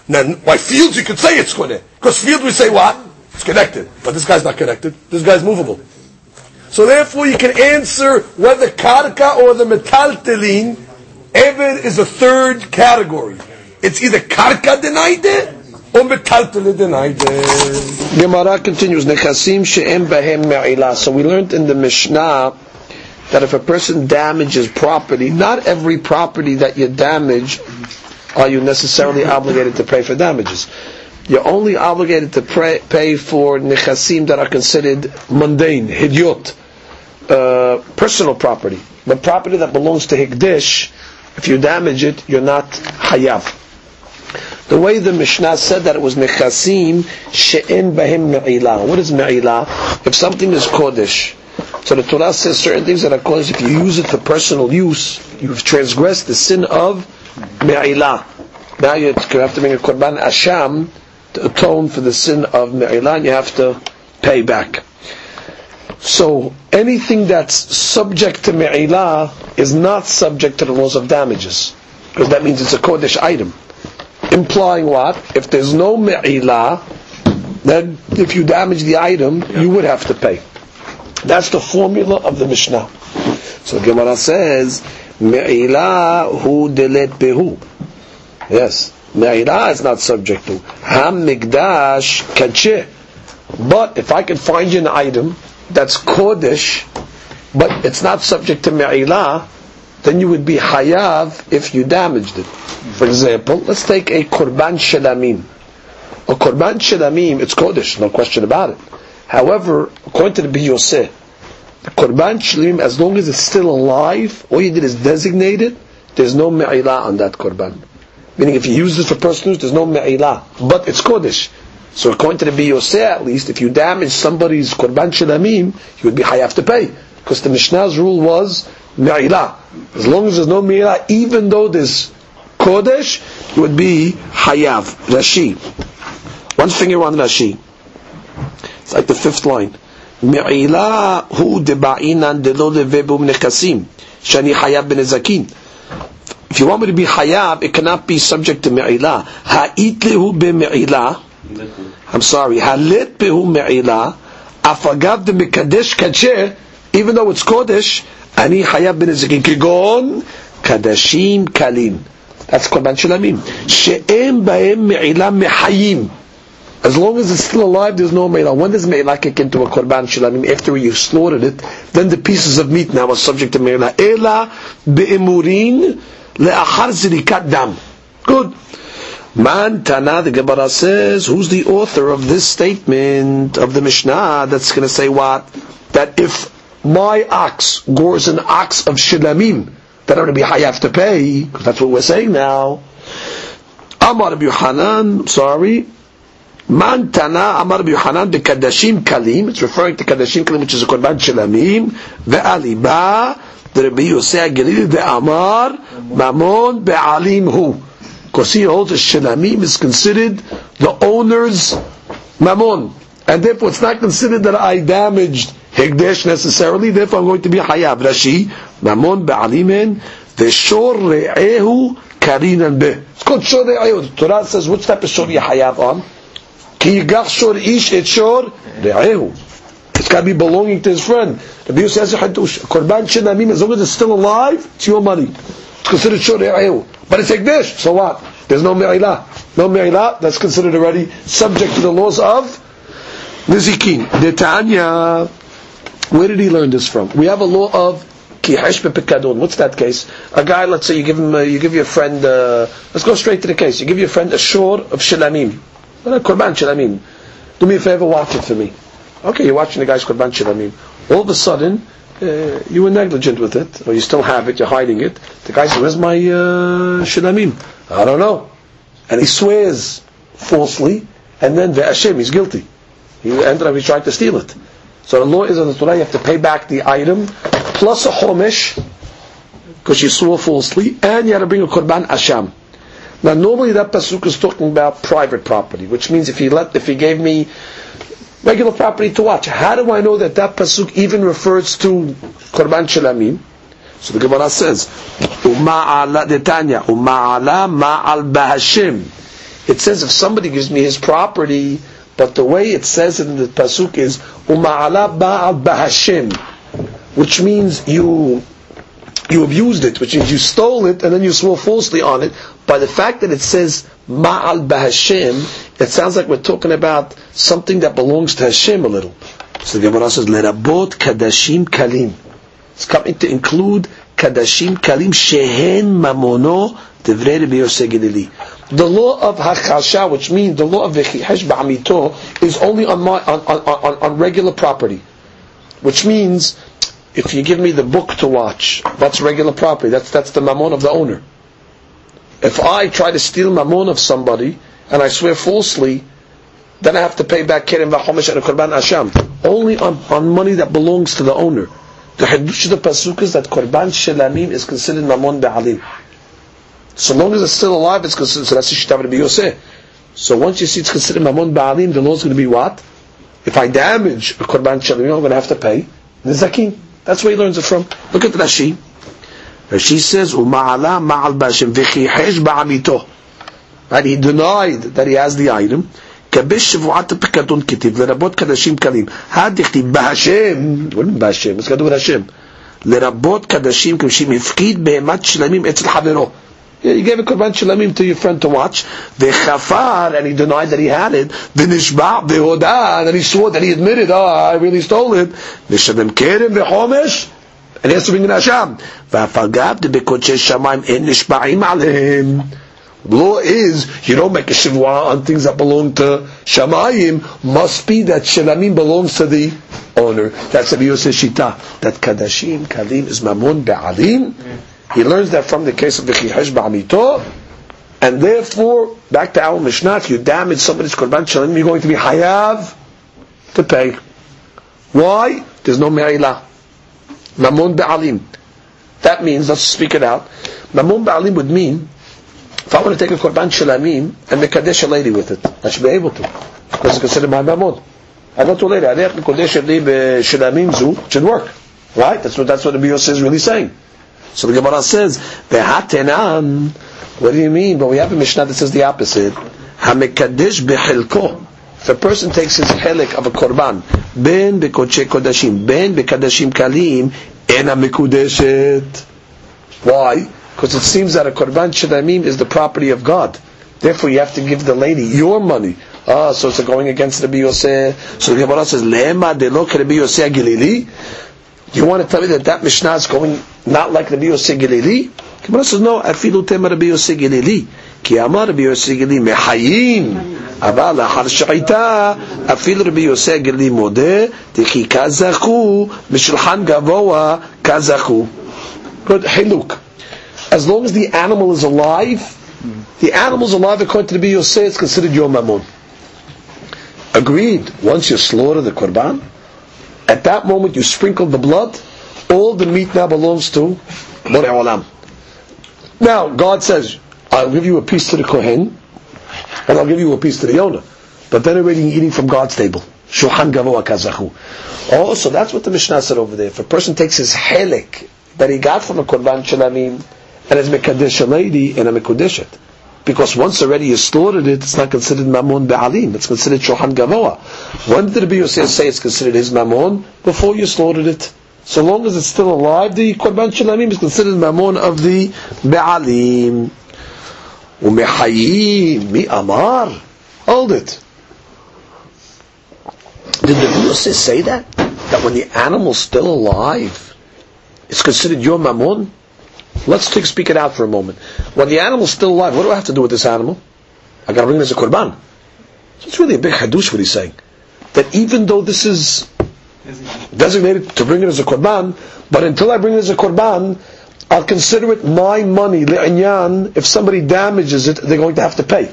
then why fields you could say it's kone because field we say what it's connected, but this guy's not connected. This guy's movable. So therefore, you can answer whether karka or the metaltelin. Eved is a third category. It's either karka denied denaide.
Gemara continues, Nechasim she'em bahem me'ilah. So we learned in the Mishnah that if a person damages property, not every property that you damage are you necessarily obligated to pay for damages. You're only obligated to pay, pay for nechasim that are considered mundane, hidyot, uh, personal property. But property that belongs to hikdish, if you damage it, you're not hayav. The way the Mishnah said that it was nechasim she'en bahim me'ilah. What is me'ilah? If something is kodesh, so the Torah says certain things that are kodesh. If you use it for personal use, you've transgressed the sin of me'ilah. Now you have to bring a korban asham to atone for the sin of me'ilah, and you have to pay back. So anything that's subject to me'ilah is not subject to the laws of damages, because that means it's a kodesh item implying what? If there's no me'ilah, then if you damage the item, you would have to pay. That's the formula of the Mishnah. So Gemara says, me'ilah hu delet behu. Yes, me'ilah is not subject to. Ham migdash kacheh. But if I can find you an item that's kodesh, but it's not subject to me'ilah, then you would be hayav if you damaged it. For example, let's take a korban shalamim. A korban shalamim, it's kodesh, no question about it. However, according to the Biyoseh, the korban shalamim, as long as it's still alive, all you did is designate it, there's no me'ilah on that korban. Meaning if you use this for personal use, there's no me'ilah. But it's kodesh. So according to the Biyoseh at least, if you damage somebody's korban shalamim, you would be hayav to pay. Because the Mishnah's rule was me'ilah. As long as there's no me'ilah, even though there's kodesh, it would be hayav. Rashi. One finger on Rashi. It's like the fifth line. Me'ilah hu deba'inan delo levebu nekasim. Shani hayav benezakin. If you want me to be hayav, it cannot be subject to me'ilah. Ha'it lehu be'me'ilah. I'm sorry. Halit behu me'ilah. Afagav de mekadesh kacher. Even though it's kodesh, ani hayav benezakin. Kigon kadashim kalim. That's korban shalamim. She'em ba'em me'ilah mehayim. As long as it's still alive, there's no me'ilah. When does me'ilah kick into a korban shalamim? After you slaughtered it, then the pieces of meat now are subject to me'ilah. Ela be'emurin le'achar zirikat dam. Good. Man Tana, the Gemara says, who's the author of this statement of the Mishnah that's going to say what? That if my ox gores an ox of shilamim, that I'm going to be hayav to pay, because that's what we're saying now. Amar Rabbi Hanan, sorry, Man Tana Amar Yohanan Kadashim Kalim. It's referring to Kadashim Kalim, which is a Korban Shalamim. Ve'aliba. The Rabbi Yosef Galili the Amar Mamon Be'alim Hu. Because he holds that Shalamim is considered the owner's Mamon. And therefore it's not considered that I damaged Hegdesh necessarily, therefore I'm going to be Hayab. Rashi, Mamon Veshor Re'ehu Karinan Be. It's called Shor Re'ehu. The Torah says, which type of Shor you Hayab on? Ki Yigach Shor Ish Et Shor Re'ehu. It's got to be belonging to his friend. Rabbi Yosef says, Korban Shalamim, as long as it's still alive, it's your money. It's considered Shor. But it's Hegdesh, so what? There's no Me'ilah. No Me'ilah, that's considered already subject to the laws of Nizikin. Detanya. Where did he learn this from? We have a law of. What's that case? A guy, let's say, you give him, uh, you give your friend. Uh, let's go straight to the case. You give your friend a shore of shilamim, a korban shilamim. Do me a favor, watch it for me. Okay, you're watching the guy's korban shilamim. All of a sudden, uh, you were negligent with it, or you still have it, you're hiding it. The guy says, "Where's my uh, shilamim?" I don't know, and he swears falsely, and then the Hashem, he's guilty. He ended up, he's trying to steal it. So the law is in the Torah, you have to pay back the item, plus a chomesh, because you swore falsely, and you have to bring a korban asham. Now normally that pasuk is talking about private property, which means if he let, if he gave me regular property to watch, how do I know that that pasuk even refers to korban shalamim? So the Gemara says, "Uma'ala detanya, uma'ala ma'al bahashim." It says if somebody gives me his property but the way it says it in the pasuk is uma'ala ba'al bahashim, which means you you abused it, which means you stole it and then you swore falsely on it. By the fact that it says ma'al bahashim, it sounds like we're talking about something that belongs to Hashem a little. So the Gemara says lerabot kadashim kalim. It's coming to include kadashim kalim shehen mamono devrei Rabbi Yosef the law of Hakasha, which means the law of Vechihesh Ba'amito, is only on, my, on, on, on, regular property. Which means, if you give me the book to watch, that's regular property. That's, that's the mammon of the owner. If I try to steal mammon of somebody, and I swear falsely, then I have to pay back Kerem Vahomesh and Korban Asham. Only on, on money that belongs to the owner. The Hiddush of the Pasuk is that Korban Shelamim is considered Mammon Ba'alim. So long as it's still alive, it's considered, so that's the Shitav Rabbi Yosef. So once you see it's considered Mammon Ba'alim, the law is going to be what? If I damage a Korban Shalim, I'm going to have to pay the Zakim. That's where he learns it from. Look at Rashi. Rashi says, "Uma'ala ma'al bashim v'chihesh ba'amito." Right? He denied that he has the item. כביש שבועת הפיקדון כתיב, לרבות קדשים קלים. הדכתיב בהשם, בהשם? אז כתוב בהשם. לרבות קדשים כמשים הפקיד בהמת שלמים אצל חברו. Yeah, you gave a korban shalamim to your friend to watch. V'chafar, and he denied that he had it. V'nishba, v'hoda, and he swore that he admitted, oh, I really stole it. V'shalem kerem v'chomesh, and he has to bring an asham. V'afagav de bekodshe shamayim en nishba'im alehim. Law is, you don't make a shivwa on things that belong to Shamayim, must be that Shalamim belongs to the owner. That's the Yosef Shita. That Kadashim, Kalim is Mamun Be'alim, he learns that from the case of V'chihesh Ba'amito, and therefore, back to our Mishnah, if you damage somebody's Korban Shalim, you're going to be Hayav to pay. Why? There's no Me'ilah. Mamun Ba'alim. That means, let's speak it out, Mamun Ba'alim would mean, if I want to take a Korban Shalamim and Mekadesh a lady with it, I should be able to. Because it's considered my Mamun. I go to a lady, I Kodesh Shalamim Zu, should work. Right? That's what, that's what the Bios is really saying. So the Gemara says, "Ve'hatenan." What do you mean? But we have a Mishnah that says the opposite. Hamekadish behilko. If a person takes his helik of a korban, ben bekoche kodashim, ben bekadashim kalim, ena mekudeshet. Why? Because it seems that a korban shalamim is the property of God. Therefore, you have to give the lady your money. Ah, so it's going against the Yosef. So the Gemara says, "Lema de lo Rabbi Yosef Gilili." You want to tell me that that Mishnah is going not like Rabbi Yosef Gilili? Gemara says, no, afilu tema Rabbi Yosef Gilili. כי אמר רבי יוסי גלי מחיים, אבל לאחר שהייתה, אפילו רבי יוסי גלי מודה, דכי כזכו, בשולחן גבוה כזכו. Good, חילוק. As long as the animal is alive, the animal is alive according to Rabbi Yosef, it's considered your mammon. Agreed. Once you slaughter the korban, at that moment you sprinkle the blood, all the meat now belongs to Borei Olam. Now, God says, I'll give you a piece to the Kohen, and I'll give you a piece to the owner. But then already you're eating from God's table. Shulchan Gavoa Kazachu. Oh, so that's what the Mishnah said over there. If a person takes his helik that he got from a Korban Shalamim, and is Mekadesh a lady, and a Mekadesh it. Because once already you slaughtered it, it's not considered Mammon Be'alim. It's considered Shohan Gavoa. When did the Rabbi say it's considered his Mammon? Before you slaughtered it. So long as it's still alive, the Korban Shalamim is considered Mammon of the Be'alim. Umehayim, mi amar. Hold it. Did the Rabbi say that? That when the animal's still alive, it's considered your Mammon? Let's take, speak it out for a moment. When the animal's still alive, what do I have to do with this animal? I got to bring it as a korban. So it's really a big hadush what he's saying. That even though this is designated to bring it as a korban, but until I bring it as a korban, I'll consider it my money, li'inyan. If somebody damages it, they're going to have to pay.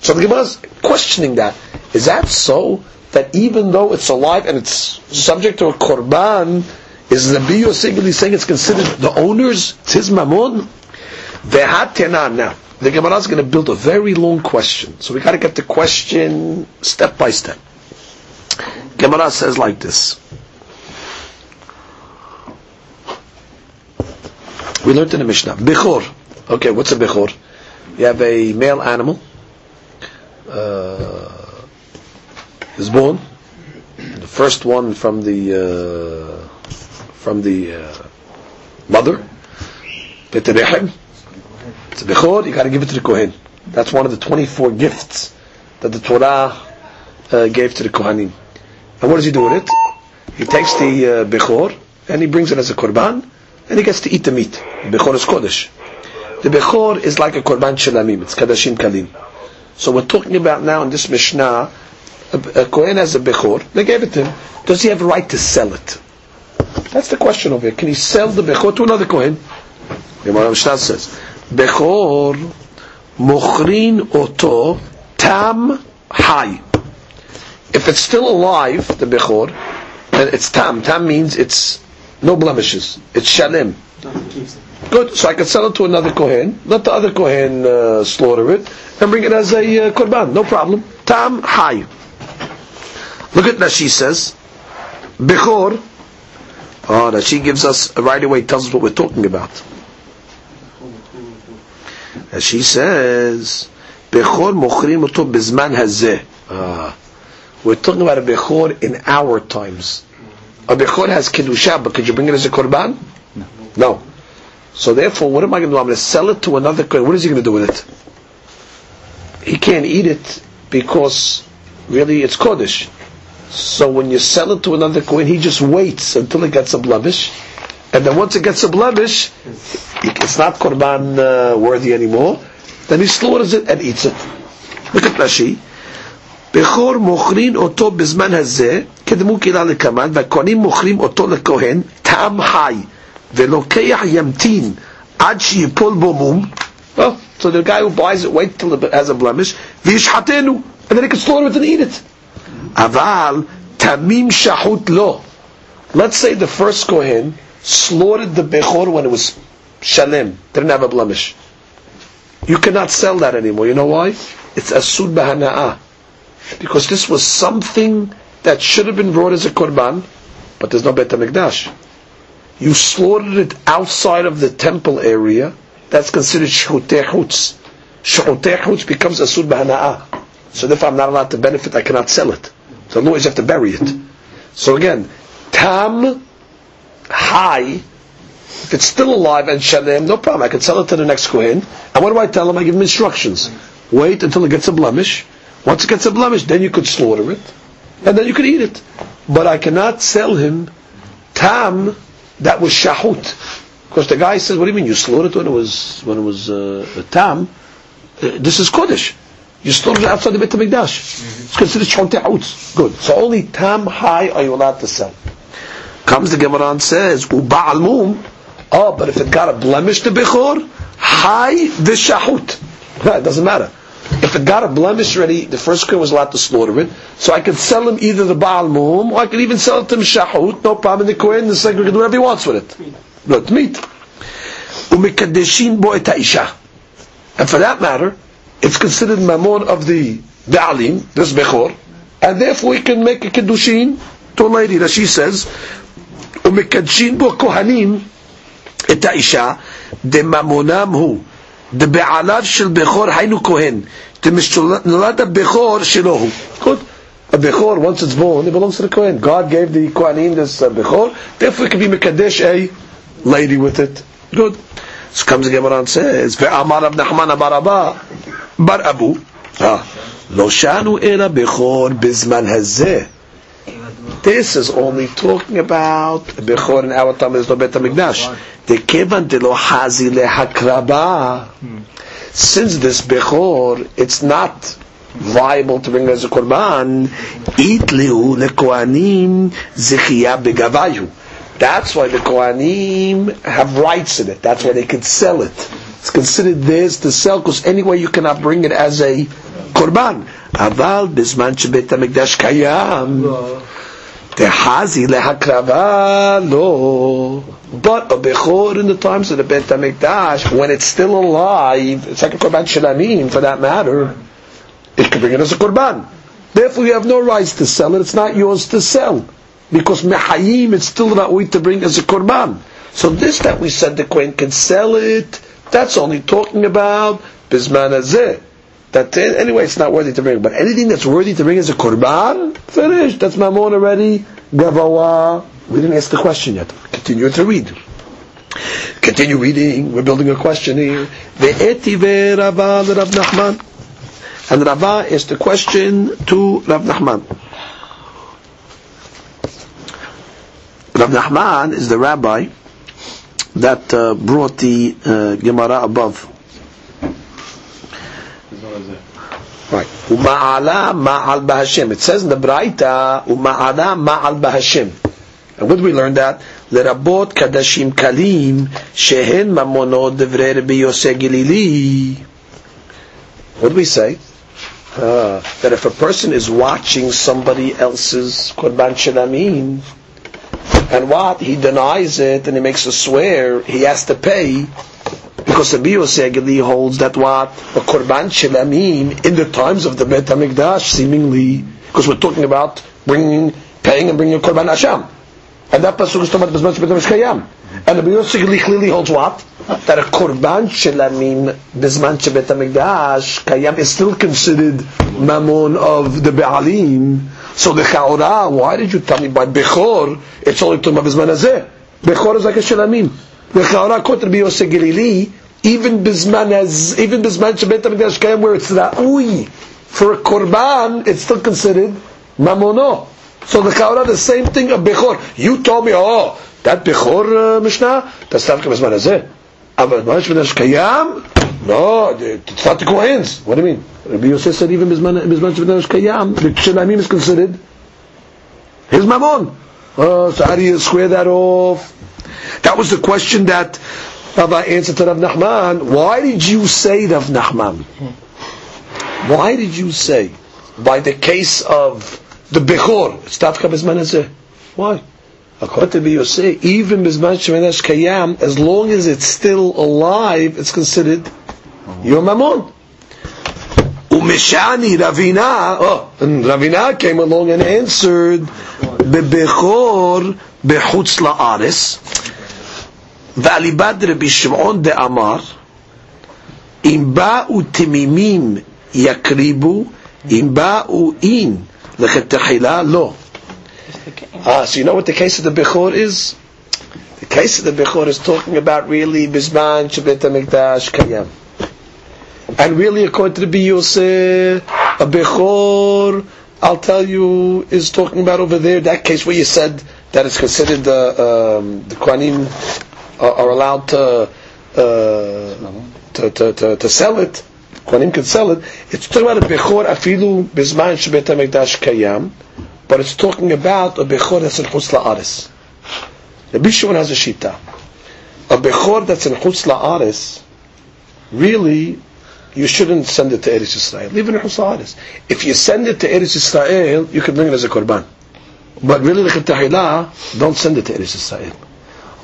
So the Gemara is questioning that. Is that so? That even though it's alive and it's subject to a korban, is the Biyo singularly saying it's considered the owner's? It's his mammon? Now, the Gemara is going to build a very long question. So we got to get the question step by step. Gemara says like this. We learned in the Mishnah. Bechor. Okay, what's a Bechor? You have a male animal. Uh, is born. The first one from the uh, from the uh, mother. It's a bechor, you got to give it to the kohen. That's one of the 24 gifts that the Torah uh, gave to the kohanim. And what does he do with it? He takes the uh, bechor and he brings it as a korban and he gets to eat the meat. The bechor is kodesh. The bechor is like a korban shalamim. It's kadashim kalim. So we're talking about now in this Mishnah, a, a kohen has a bechor. They gave it to him. Does he have a right to sell it? That's the question over here. Can he sell the Bechor to another Kohen? Gemara Mishnah says, Bechor mochrin oto tam hay. If it's still alive, the Bechor, then it's tam. Tam means it's no blemishes. It's shalem. Good. So I can sell it to another Kohen. Let the other Kohen uh, slaughter it and bring it as a uh, korban. No problem. Tam hay. Look at that. She says, Bechor Oh, that she gives us right away tells us what we're talking about. As she says, Bechor mochrim oto bezman hazeh. Ah. We're talking about a Bechor in our times. A Bechor has Kedusha, but could you bring it as a Korban? No. No. So therefore, what am I going to do? I'm going to sell it to another Kohen. What is he going to do with it? He can't eat it because really it's Kodesh. So when you sell it to another Kohen, he just waits until it gets a blemish, and then once it gets a blemish, it's not korban uh, worthy anymore. Then he slaughters it and eats it. Look at Rashi. בכור מוכרין אותו בזמן הזה, קדמו קהילה לקמן, והכהנים מוכרים אותו לכהן, טעם חי, ולוקח ימתין עד שיפול בו מום. So the guy who buys it, wait till it has a blemish, וישחטנו, and then he can slaughter it and eat it. Aval tamim shahut lo. Let's say the first kohen slaughtered the bechor when it was shalem, didn't have a blemish. You cannot sell that anymore. You know why? It's asud bahana'ah. Because this was something that should have been brought as a korban, but there's no Bet HaMikdash. You slaughtered it outside of the temple area, that's considered shchutei chutz. Shchutei chutz becomes asud bahana'ah. So therefore I'm not allowed to benefit, I cannot sell it. So otherwise you have to bury it. So again, tam, high, if it's still alive and shalem, no problem. I can sell it to the next kohen. And what do I tell him? I give him instructions. Wait until it gets a blemish. Once it gets a blemish, then you could slaughter it, and then you could eat it. But I cannot sell him tam that was shahut. Because the guy says, "What do you mean you slaughtered when it was when it was uh, tam? Uh, this is kodesh." You slaughtered it outside the Beit HaMikdash. Mm-hmm. It's considered shon Good. So only tam high are you allowed to sell. Comes the Gemara and says, Uba'al mum. Oh, but if it got a blemish to Bechor, high the shahut. It doesn't matter. If it got a blemish already, the first kohen was allowed to slaughter it. So I could sell him either the Baal Mum, or I could even sell it to Mishahut, no problem. The kohen, the second can do whatever he wants with it. Not meat. Umikadeshin bo et. And for that matter, it's considered mamon of the Baalim, this Bechor, and therefore we can make a Kedushin to a lady that she says, ומקדשין בו כהנים את האישה, דממונם הוא, דבעליו של בכור היינו כהן, דמשתולד הבכור שלו הוא. Good. A Bechor, once it's born, it belongs to the Kohen. God gave the Kohanim this uh, Bechor, therefore it can be Mekadesh a lady with it. Good. So comes the Gemara and says, ואמר רב נחמן אמר רבא, בר אבו, לא שאנו אלא בכור בזמן הזה. This is only talking about Bechor in our time is no Bet HaMikdash. The Kevan de lo hazi lehakraba. Since this Bechor, it's not viable to bring as a Korban, itliu lekoanim zichiyah begavayu. That's why the Kohanim have rights in it. That's why they can sell it. It's considered theirs to sell because anyway you cannot bring it as a korban. Aval bisman shebet hamikdash kayam. Dehazi lehakrava lo. But a bechor in the times of the bet hamikdash, when it's still alive, it's like a korban shalanim for that matter. It can bring it as a korban. Therefore, you have no rights to sell it. It's not yours to sell because mehayim it's still not we to bring as a korban. So this that we said the queen can sell it that's only talking about Bisman Azeh. That anyway, it's not worthy to bring. But anything that's worthy to bring as a korban, finished. That's mamon already. Gavawa. We didn't ask the question yet. Continue to read. Continue reading. We're building a question here. Ve'etive Rava Rav Nachman. And Rava is the question to Rav Nachman. Rav Nachman is the rabbi that uh, brought the uh, Gemara above. Right. Uma'ala ma'al bahashim. It says in the Braita, Uma'ala ma'al bahashim. And what do we learn that? לרבות קדשים קלים שהן ממונות דברי רבי יוסי גלילי. What do we say? Uh, that if a person is watching somebody else's Qurban Shalamim, and what? He denies it and he makes a swear, he has to pay, because the Biyosegeli holds that what? A Korban Shilamim in the times of the Bet HaMikdash, seemingly, because we're talking about bringing, paying and bringing a Korban Hashem. And that pasuk is talking about Bezman Shebetam Kayam. And the Biyosegeli clearly holds what? That a Korban Shilamim, Bezman Mikdash, Kayam is still considered Mammon of the Be'alim. So the Chaura, why did you tell me by Bechor, it's only talking about Bezman Hazeh? Bechor is like a Shilamim. The Chaura quote Rabbi Yosef Galili, even Bizman as even Bizman Shabbat Hamikdash Kayam, where it's Ra'ui for a Korban, it's still considered Mamono. So the Chaura, the same thing of Bechor. You told me, oh, that Bechor uh, Mishnah, that's not Bizman Hazeh. אבל מה שבנש קיים? לא, it's not the Kohen's. What do you mean? Rabbi Yosef said even Bisman Shvitanosh Kayam, the Shelamim is considered his mammon. Uh, so how do you square that off? That was the question that Rabbi answered to Rav Nachman. Why did you say, Rav Nachman? Why did you say, by the case of the Bechor, it's Tafka Bisman Why? According to Yosef, even Bisman Shvitanosh Kayam, as long as it's still alive, it's considered your mammon. Umeshani Ravina, oh, and Ravina came along and answered, Bebechor behutz la'ares, ועליבד רבי שמעון דאמר, אם באו תמימים יקריבו, אם באו אין לכתחילה לא. Ah, so you know what the case of the Bechor is? The case of the Bechor is talking about really Bizman, Shabbat HaMikdash, Kayam. And really, according to the Biyoseh, a Bechor, I'll tell you, is talking about over there, that case where you said that it's considered uh, um, the Kohanim are, are allowed to, uh, to, to, to, to sell it, Kohanim can sell it, it's talking about a Bechor afilu Bizman, HaMikdash, Kayam, but it's talking about a bechor that's in chutz la'aris. The Bishon has a shita. A bechor that's in chutz la'aris, really, you shouldn't send it to Eretz Yisrael. Leave it in Husaris. If you send it to Eretz Yisrael, you can bring it as a korban. But really, like a don't send it to Eretz Yisrael.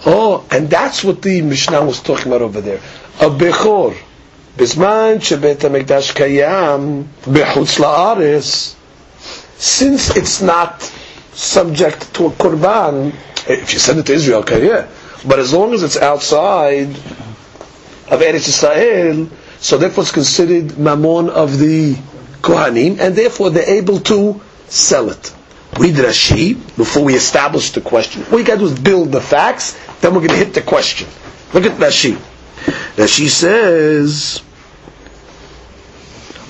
Oh, and that's what the Mishnah was talking about over there. A Bechor. בזמן שבית המקדש קיים בחוץ לארץ, since it's not subject to a korban, if you send it to Israel, okay, yeah. But as long as it's outside of Eretz Israel, so therefore it's considered mammon of the Kohanim, and therefore they're able to sell it. Read Rashi before we establish the question. What you got to do is build the facts, then we're going to hit the question. Look at Rashi. Rashi says,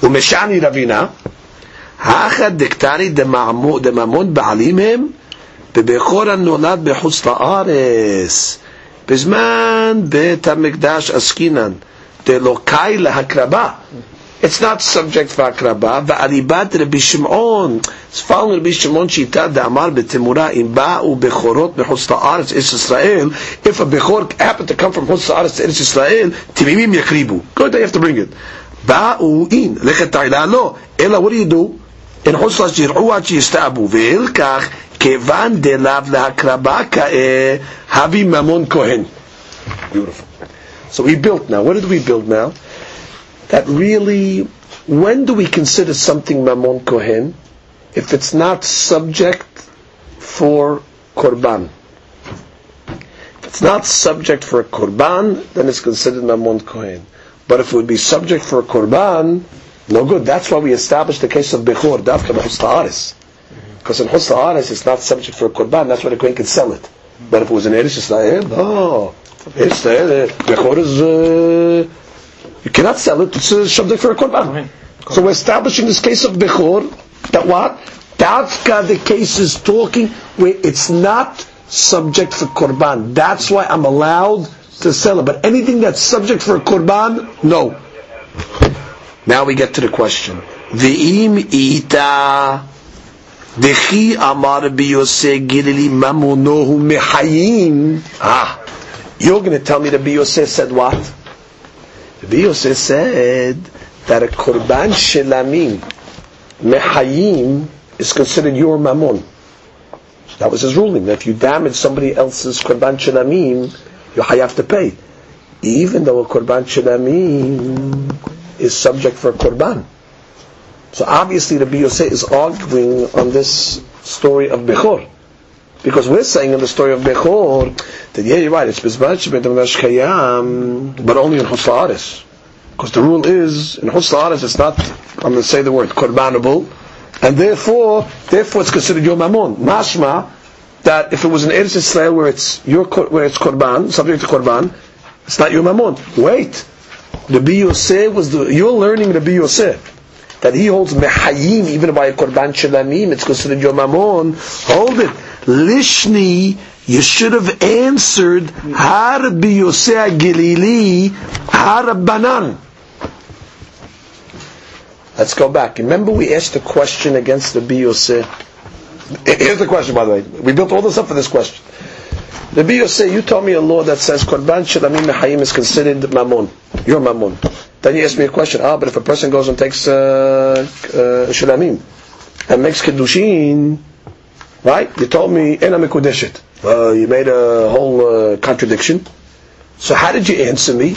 "Umeshani Ravina, האחד דקטרי דממון בעלים הם בבכור הנולד בחוץ לארץ בזמן בית המקדש עסקינן דלוקאי להקרבה It's not subject for הקרבה, ועליבת רבי שמעון, ספרנו רבי שמעון שיטה דאמר בתמורה, אם באו בכורות מחוץ לארץ, ארץ ישראל, if a בכור happened to come from חוץ לארץ ארץ ישראל, תמימים יקריבו. Good, you have to bring it. באו, אין, לכת תעילה לא, אלא what do you do? אין חוץ לארץ יראו עד שיסתאבו, ואל כך, כיוון דלאו להקרבה כאה, הבי ממון כהן. Beautiful. So we built now. What did we build now? That really, when do we consider something Mamon Kohen? If it's not subject for Korban. If it's not subject for a Korban, then it's considered Mamon Kohen. But if it would be subject for a Korban, no good. That's why we established the case of Bechor, Davka Ha'aris. Because in Hus Ha'aris, it's not subject for a Korban, that's why the Kohen can sell it. But if it was in Eretz Yisrael, no. It's there. Bechor is, uh, you cannot sell it. It's a subject for a korban. So we're establishing this case of bechor that what? Dafka the case is talking where it's not subject for korban. That's why I'm allowed to sell it. But anything that's subject for a korban, no. Now we get to the question. V'im ita dechi amar biyose gilili mamonohu mehayim. Ah, you're going to tell me the biyose said what? The Yosef said that a korban shelamim mehayim is considered your mammon. That was his ruling. That if you damage somebody else's korban shelamim, you have to pay, even though a korban shelamim is subject for korban. So obviously the Yosef is arguing on this story of Bechor. Because we're saying in the story of Bechor that yeah, you're right, it's Bizbach Kayam, but only in Husaris. Because the rule is in Husaris it's not I'm gonna say the word korbanable, and therefore therefore it's considered your mammon. Mashma that if it was an Eretz Israel where it's your where it's korban, subject to korban, it's not your mammon. Wait. The Biyoseh was the you're learning the Biyoseh that he holds mehayim even by a korban shelamim, it's considered your mammon. Hold it. Lishni, you should have answered Har Yosef Gilili Har Banan. Let's go back. Remember we asked the question against the Biyose. Here's the question, by the way. We built all this up for this question. The Biyose, you told me a law that says Korban Shalamim Mehayim is considered Mammon. You're Mammon. Then you ask me a question. Ah, but if a person goes and takes uh, uh, Shalamim and makes Kiddushin, Right? You told me, Ena Mikudeshit. Uh, you made a whole uh, contradiction. So how did you answer me?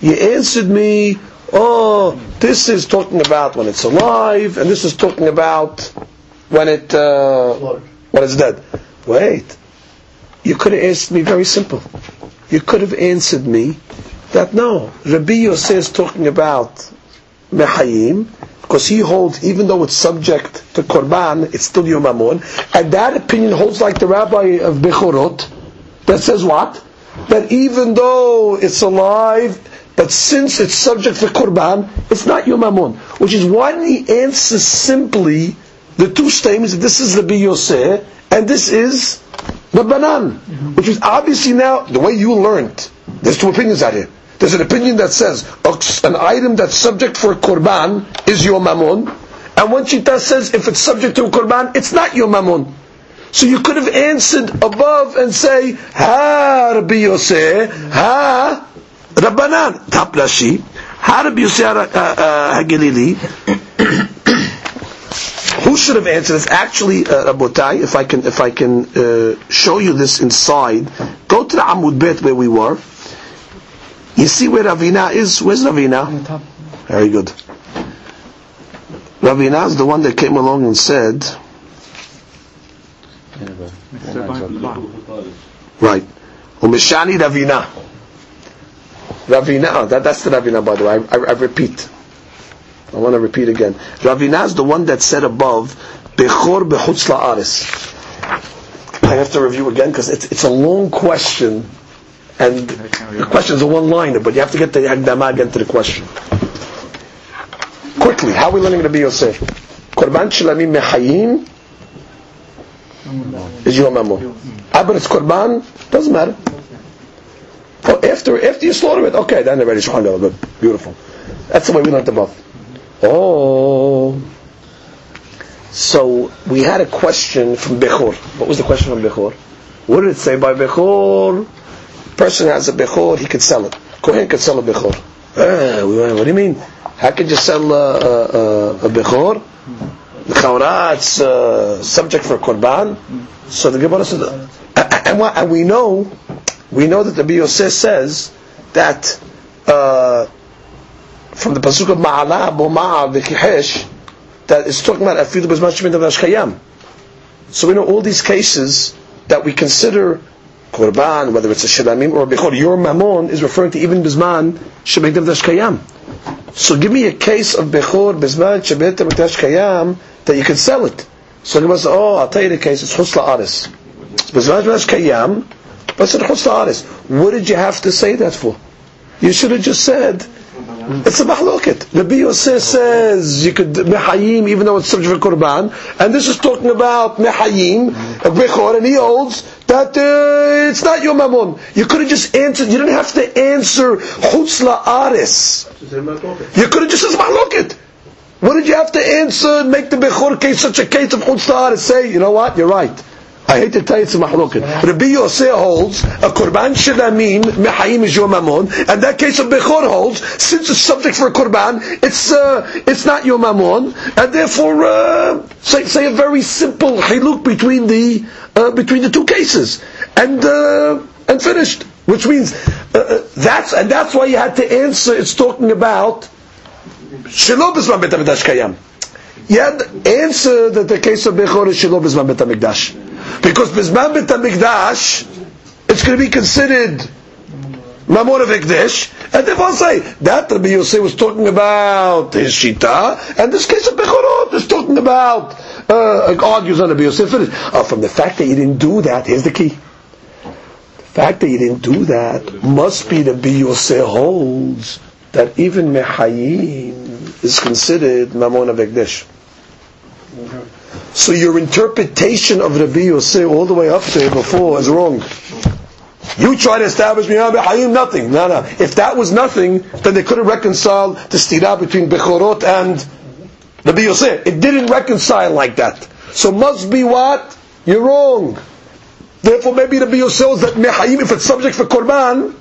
You answered me, oh, this is talking about when it's alive, and this is talking about when it uh, when it's dead. Wait, you could have answered me very simple. You could have answered me that no, Rabbi Yosef is talking about mehayim, because he holds, even though it's subject to korban, it's still yom mammon. And that opinion holds like the rabbi of Bechorot, that says what? That even though it's alive, but since it's subject to korban, it's not yom mammon. Which is why he answers simply the two statements, this is the biyoseh, and this is the banan. Which is obviously now, the way you learned, there's two opinions out here. There's an opinion that says an item that's subject for korban is your mammon, and one shita says if it's subject to korban, it's not your mammon. So you could have answered above and say, Ha Rabbi Yosef, Ha Rabbanan, Taplashi, How did Yosef uh, uh? Who should have answered this? Actually, uh, Rabotai, if I can, if I can uh, show you this inside, go to the Amud Bet where we were. You see where Ravina is? Where's Ravina? Very good. Ravina is the one that came along and said, right, Umeshani Ravina. Ravina, oh, that, that's the Ravina by the way, I, I, I repeat. I want to repeat again. Ravina is the one that said above, Bechor bechutz la'aris. I have to review again because it's, it's a long question, and the question is a one-liner, but you have to get the Hagdama again to the question. Quickly, how are we learning to be Yosef? Korban shilamim mechayim is your memo. Ah, but it's korban, doesn't matter. Oh, after after you slaughter it, okay, then they're ready. Shulchan good, beautiful. That's the way we learned above. Oh. So we had a question from Bechor. What was the question from Bechor? What did it say by Bechor? Person has a Bechor, he could sell it. Kohen could sell a Bechor. Eh, what do you mean? How could you sell a, a, a Bechor? The Chaura, it's uh, subject for Korban. So the Gemara says, and, and we know, we know that the Biyoseh says that uh, from the pasuk of Ma'ala, Bo'ma'a, V'kihesh, that is talking about Afilu Bezman Shemin Davash Kayam. So we know all these cases that we consider Korban, whether it's a Shilamim or a Bechor, your Mammon is referring to even Shemin Davash Kayam. So give me a case of Bechor, Shemin Davash Kayam, that you can sell it. So Gemara says, oh, I'll tell you the case, it's Chutz La'aris. Davash Kayam, but it's Chutz La'aris. What did you have to say that for? You should have just said, it's a mahloket. Rabbi Yosef says you could mehayim even though it's subject for korban, and this is talking about mehayim, bechor, and he holds that uh, it's not your mammon. You could have just answered. You didn't have to answer chutz la'aris. You could have just said mahloket. What did you have to answer? Make the bechor case such a case of chutz la'aris. Say, you know what? You're right. I hate to tell you it's a mahloket. Rabbi Yosef holds a korban shilamim mehayim is your mamon, and that case of bechor holds since it's subject for a korban, it's uh, it's not your mamon, and therefore uh, say say a very simple hiluk between the uh, between the two cases, and uh, and finished. Which means uh, uh, that's and that's why you had to answer. It's talking about shelo b'zman bet kayam. You had answer that the case of bechor is b'zman bet hamikdash. Because Bizman Bet HaMikdash, it's going to be considered Mamon of Ekdesh, and they will say, that Rabbi Yosef was talking about his Shita, and this case of Bechorot is talking about, uh, argues on Rabbi Yosef. Uh, from the fact that you didn't do that, here's the key. The fact that you didn't do that must be Rabbi Yosef holds that even Mehayim is considered Mamon of Ekdesh. So your interpretation of Rabbi Yosef all the way up there before is wrong. You try to establish Hayim nothing. No, no. If that was nothing, then they couldn't reconcile the stira between Bechorot and Rabbi Yosef. It didn't reconcile like that. So must be what? You're wrong. Therefore, maybe Rabbi Yosef is that Mehayim, if it's subject for Korban,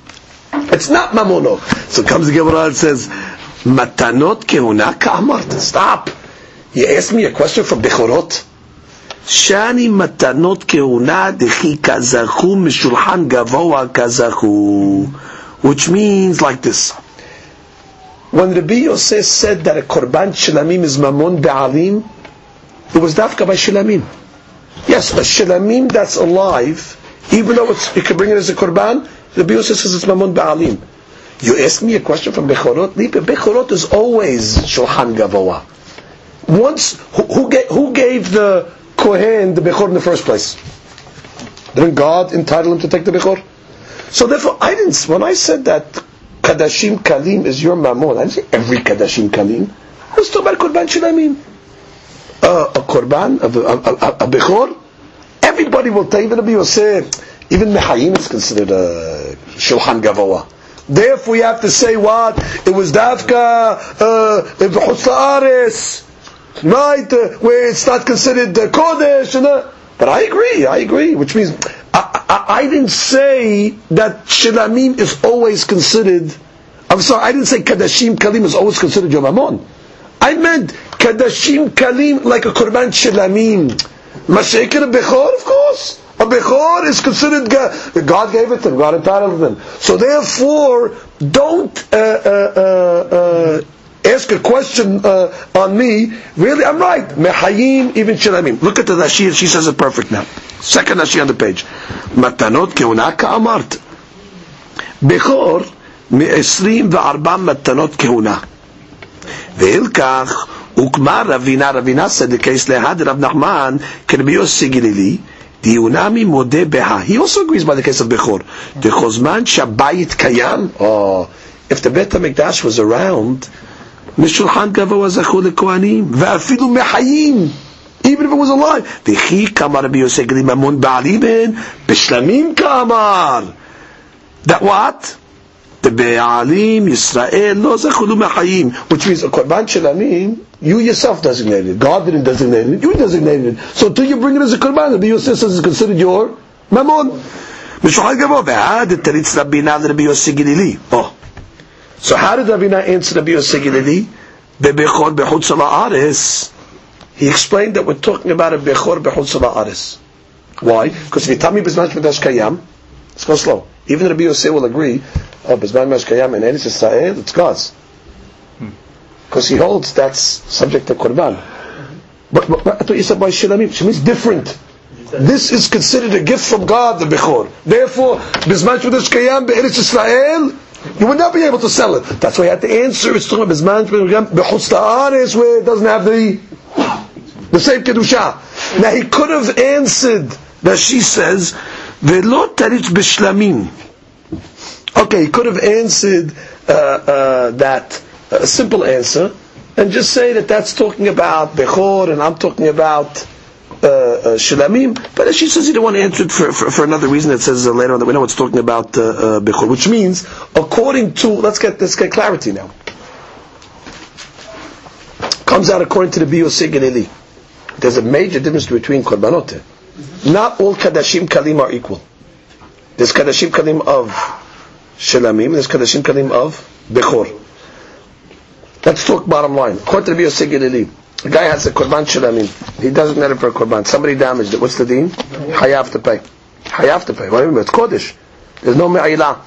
it's not Mamono. So comes the Gemara and says, Matanot kehuna ka'amart. Stop. You asked me a question from Bechorot? Shani matanot keuna dechi kazachu mishulchan gavoa kazachu. Which means like this. When Rabbi Yosef said that a korban shilamim is mamon be'alim, it was dafka by shilamim. Yes, a shilamim that's alive, even though it's, you can bring it as a korban, Rabbi Yosef says it's mamon be'alim. You ask me a question from Bechorot? Bechorot is always shulchan gavoa once who, who, gave, who gave the kohen the bechor in the first place? Didn't God entitle him to take the bechor? So therefore, I didn't. When I said that kadashim kalim is your mamon, I didn't say every kadashim kalim. I was talking about korban shilamim. Uh, a korban, a, a, a, a bechor. Everybody will tell you, even Yosef, even mehayim is considered a shulchan gavoa. Therefore, you have to say what it was dafka uh, right? Uh, where it's not considered uh, kodesh, and, uh, but I agree, I agree, which means I, I, I didn't say that shilamim is always considered I'm sorry, I didn't say Kadashim Kalim is always considered your Mammon. I meant Kadashim Kalim like a Korban Shelamim. Mashaykin a Bechor, of course. A Bechor is considered, God, God gave it to them, God entitled them. So therefore, don't uh, uh, uh, uh, ask a question uh, on me. Really, I'm right. Mehayim, even Shelamim. Look at the Rashi, she says it perfect now. Second Rashi on the page. Matanot keuna ka'amart. Bechor, מ-24 מתנות כהונה. ואילכך הוקמה רבינה, רבינה סדקייס להד רב נחמן כרבי יוסי גלילי, דיונמי מודה בה. He also agrees by the case of בכור. דכל זמן שהבית קיים, or if the בית המקדש was around, משולחן גבוה זכו לכהנים, ואפילו מחיים. even if it was alive. וכי כמה רבי יוסי גלילי ממון בעלים הן, בשלמים כאמר. That what? The Be'alim, Yisrael, lo zechulu mechayim. Which means a korban shelanim, you yourself designated it. God didn't designate it, you designated it. So until you bring it as a korban, the Yosef says it's considered your mammon. משוחד גבוה, ועד תריץ רבינה לרבי יוסי גלילי. Oh. So how did Ravina answer Rabbi Yosef Giladi? The Bechor Bechutz La'aris. He explained that we're talking about a Bechor Bechutz La'aris. Why? Because if you tell me Bizman Shmedash Kayam, let's go slow. Even Rabbi Yosef will agree, oh, Bizman Shmedash Kayam and Eretz Yisrael, it's God's. Hmm. Because he holds that's subject to korban. But, but, but I thought you said by Shalamim. means different. This is considered a gift from God, the Bechor. Therefore, Bizman Shmedash Kayam, be'eris israel you would not be able to sell it. That's why you had to answer. It's talking about Be'chutz where it doesn't have the, the same Kedusha. Now he could have answered that she says, Ve'lo Taritz B'shlamim. Okay, he could have answered uh, uh, that a simple answer and just say that that's talking about Bechor and I'm talking about uh, uh, Shalamim. But she says he didn't want to answer it for, for, for another reason. It says uh, later on that we know it's talking about uh, uh, Bechor, which means according to let's get let's get clarity now. Comes out according to the Biyosei. There's a major difference between korbanot. Not all kadashim kalim are equal. There's kadashim kalim of Shalamim, there's kadashim kalim of Bechor. Let's talk bottom line. According to the a guy has a korban shalamim. He doesn't it for a korban. Somebody damaged it. What's the deen? Hayav to pay. Hayav to pay. What do you mean? It's kodesh. There's no me'ila.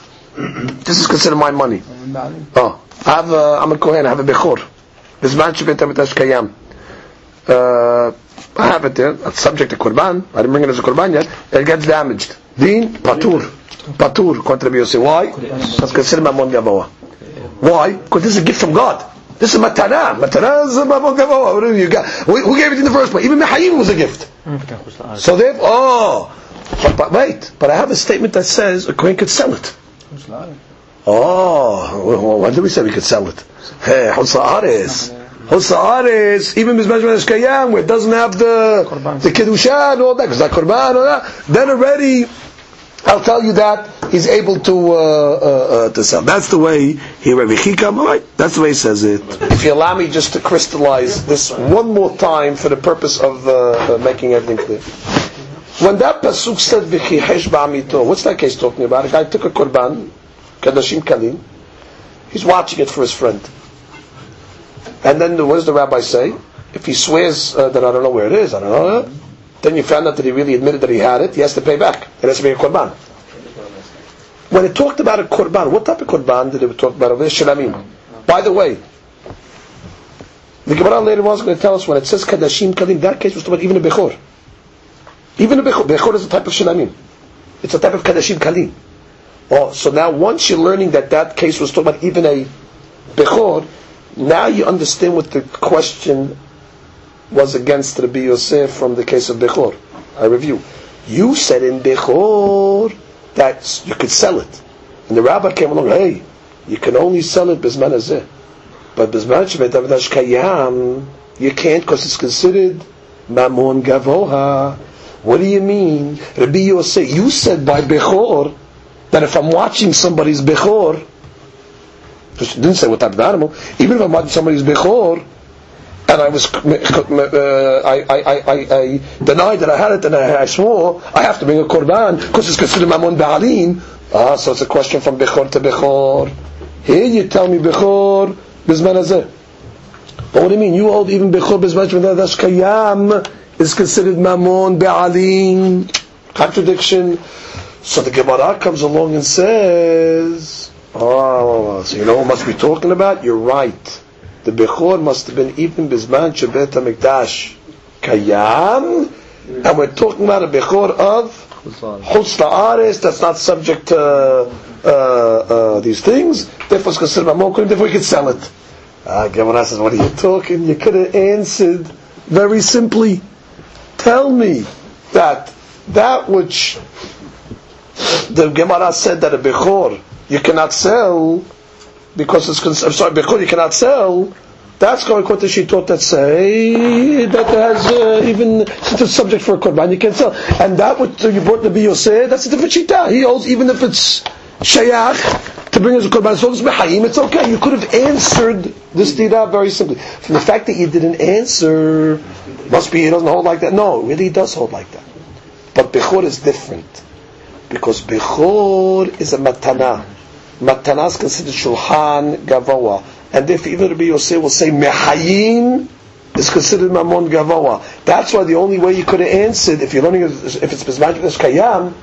This is considered my money. Oh, I have a, I'm a kohen. I have a bechor. This Bizman shebet amitash kayam. Uh, I have it there. It's subject to korban. I didn't bring it as a korban yet. It gets damaged. Deen patur. Patur. The Yosef. Why? It's considered mamon gavoa. Why? Because this is a gift from God. This is matana. Matana is mamon gavoa. You got? Who gave it in the first place? Even Mehayim was a gift. So they have, oh, but, but wait. But I have a statement that says a kohen could sell it. Oh, well, when did we say we could sell it? Hey. Even Mizmaj Kayam, where it doesn't have the the Kedusha and all that, because that Korban or that, then already, I'll tell you that he's able to uh, uh, uh, to sell. That's the way he Rabbi Chikam, right, that's the way he says it. If you allow me just to crystallize this one more time for the purpose of uh, uh, making everything clear. When that pasuk said v'chihesh ba'amito, what's that case talking about? A guy took a korban, kadashim kalim. He's watching it for his friend, and then what does the rabbi say? If he swears uh, that I don't know where it is, I don't know, then you found out that he really admitted that he had it. He has to pay back. It has to be a korban. When it talked about a korban, what type of korban did it talk about over there? Shalamim. By the way, the Gemara later on is going to tell us when it says kadashim kalim, that case was talking about even a bechor. Even a bechor. Bechor is a type of shalamim. It's a type of kadashim kalim. Oh, so now once you're learning that that case was talking about even a bechor, now you understand what the question was against Rabbi Yosef from the case of bechor. I review. You said in bechor that you could sell it, and the rabbi came along. Hey, you can only sell it bisman hazeh, but bisman shevet avdash kayam, you can't because it's considered mamon gavoha. What do you mean, Rabbi Yosef? You said by bechor that if I'm watching somebody's bechor, because didn't say what type of animal, even if I'm watching somebody's bechor, and I was, uh, I, I, I, I, denied that I had it, and I, I swore, I have to bring a korban because it's considered mamon ba'alim. Ah, so it's a question from bechor to bechor. Here you tell me Bechor Hazeh. But what do you mean? You hold even Bechor Hazeh, that's Kayam, is considered Mamon Be'alim. Contradiction. So the Gemara comes along and says, oh, so you know what must be talking about? You're right. The Bechor must have been even Bizman Shabbat HaMikdash Kayam, and we're talking about a Bechor of Chutz La'aretz, that's not subject to uh, uh, these things, therefore it's considered Mamon Kurim, therefore you can sell it. Ah, Gemara says, what are you talking? You could have answered very simply, tell me that that which the Gemara said that a Bechor you cannot sell because it's cons- I'm sorry, Bechor you cannot sell. That's going according to Shitot that say that has uh, even since it's subject for a korban you can sell. And that what you brought the Biyoseh, that's a different Shita. He holds even if it's Shayach to bring as a korban, so it's Mehayim, it's okay. You could have answered this Tira very simply. From the fact that you didn't answer, must be he doesn't hold like that. No, really he does hold like that. But Bechor is different. Because Bechor is a matana. Matana is considered Shulchan Gavoa. And if even Rabbi Yosef will say Mehayim is considered Mamon Gavoa. That's why the only way you could have answered, if you're learning, if it's Bizmaj Kayam,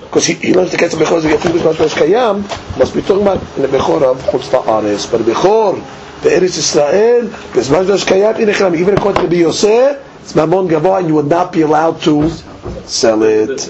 because he, he learns the of Bechor, think Bizmaj Kayam, must be talking about in the Bechor of Chutz La'aretz. But Bechor, the Eretz Israel, Bizmaj Kayam, in even according to Rabbi Yosef, it's Mamon Gavoa, and you would not be allowed to sell it.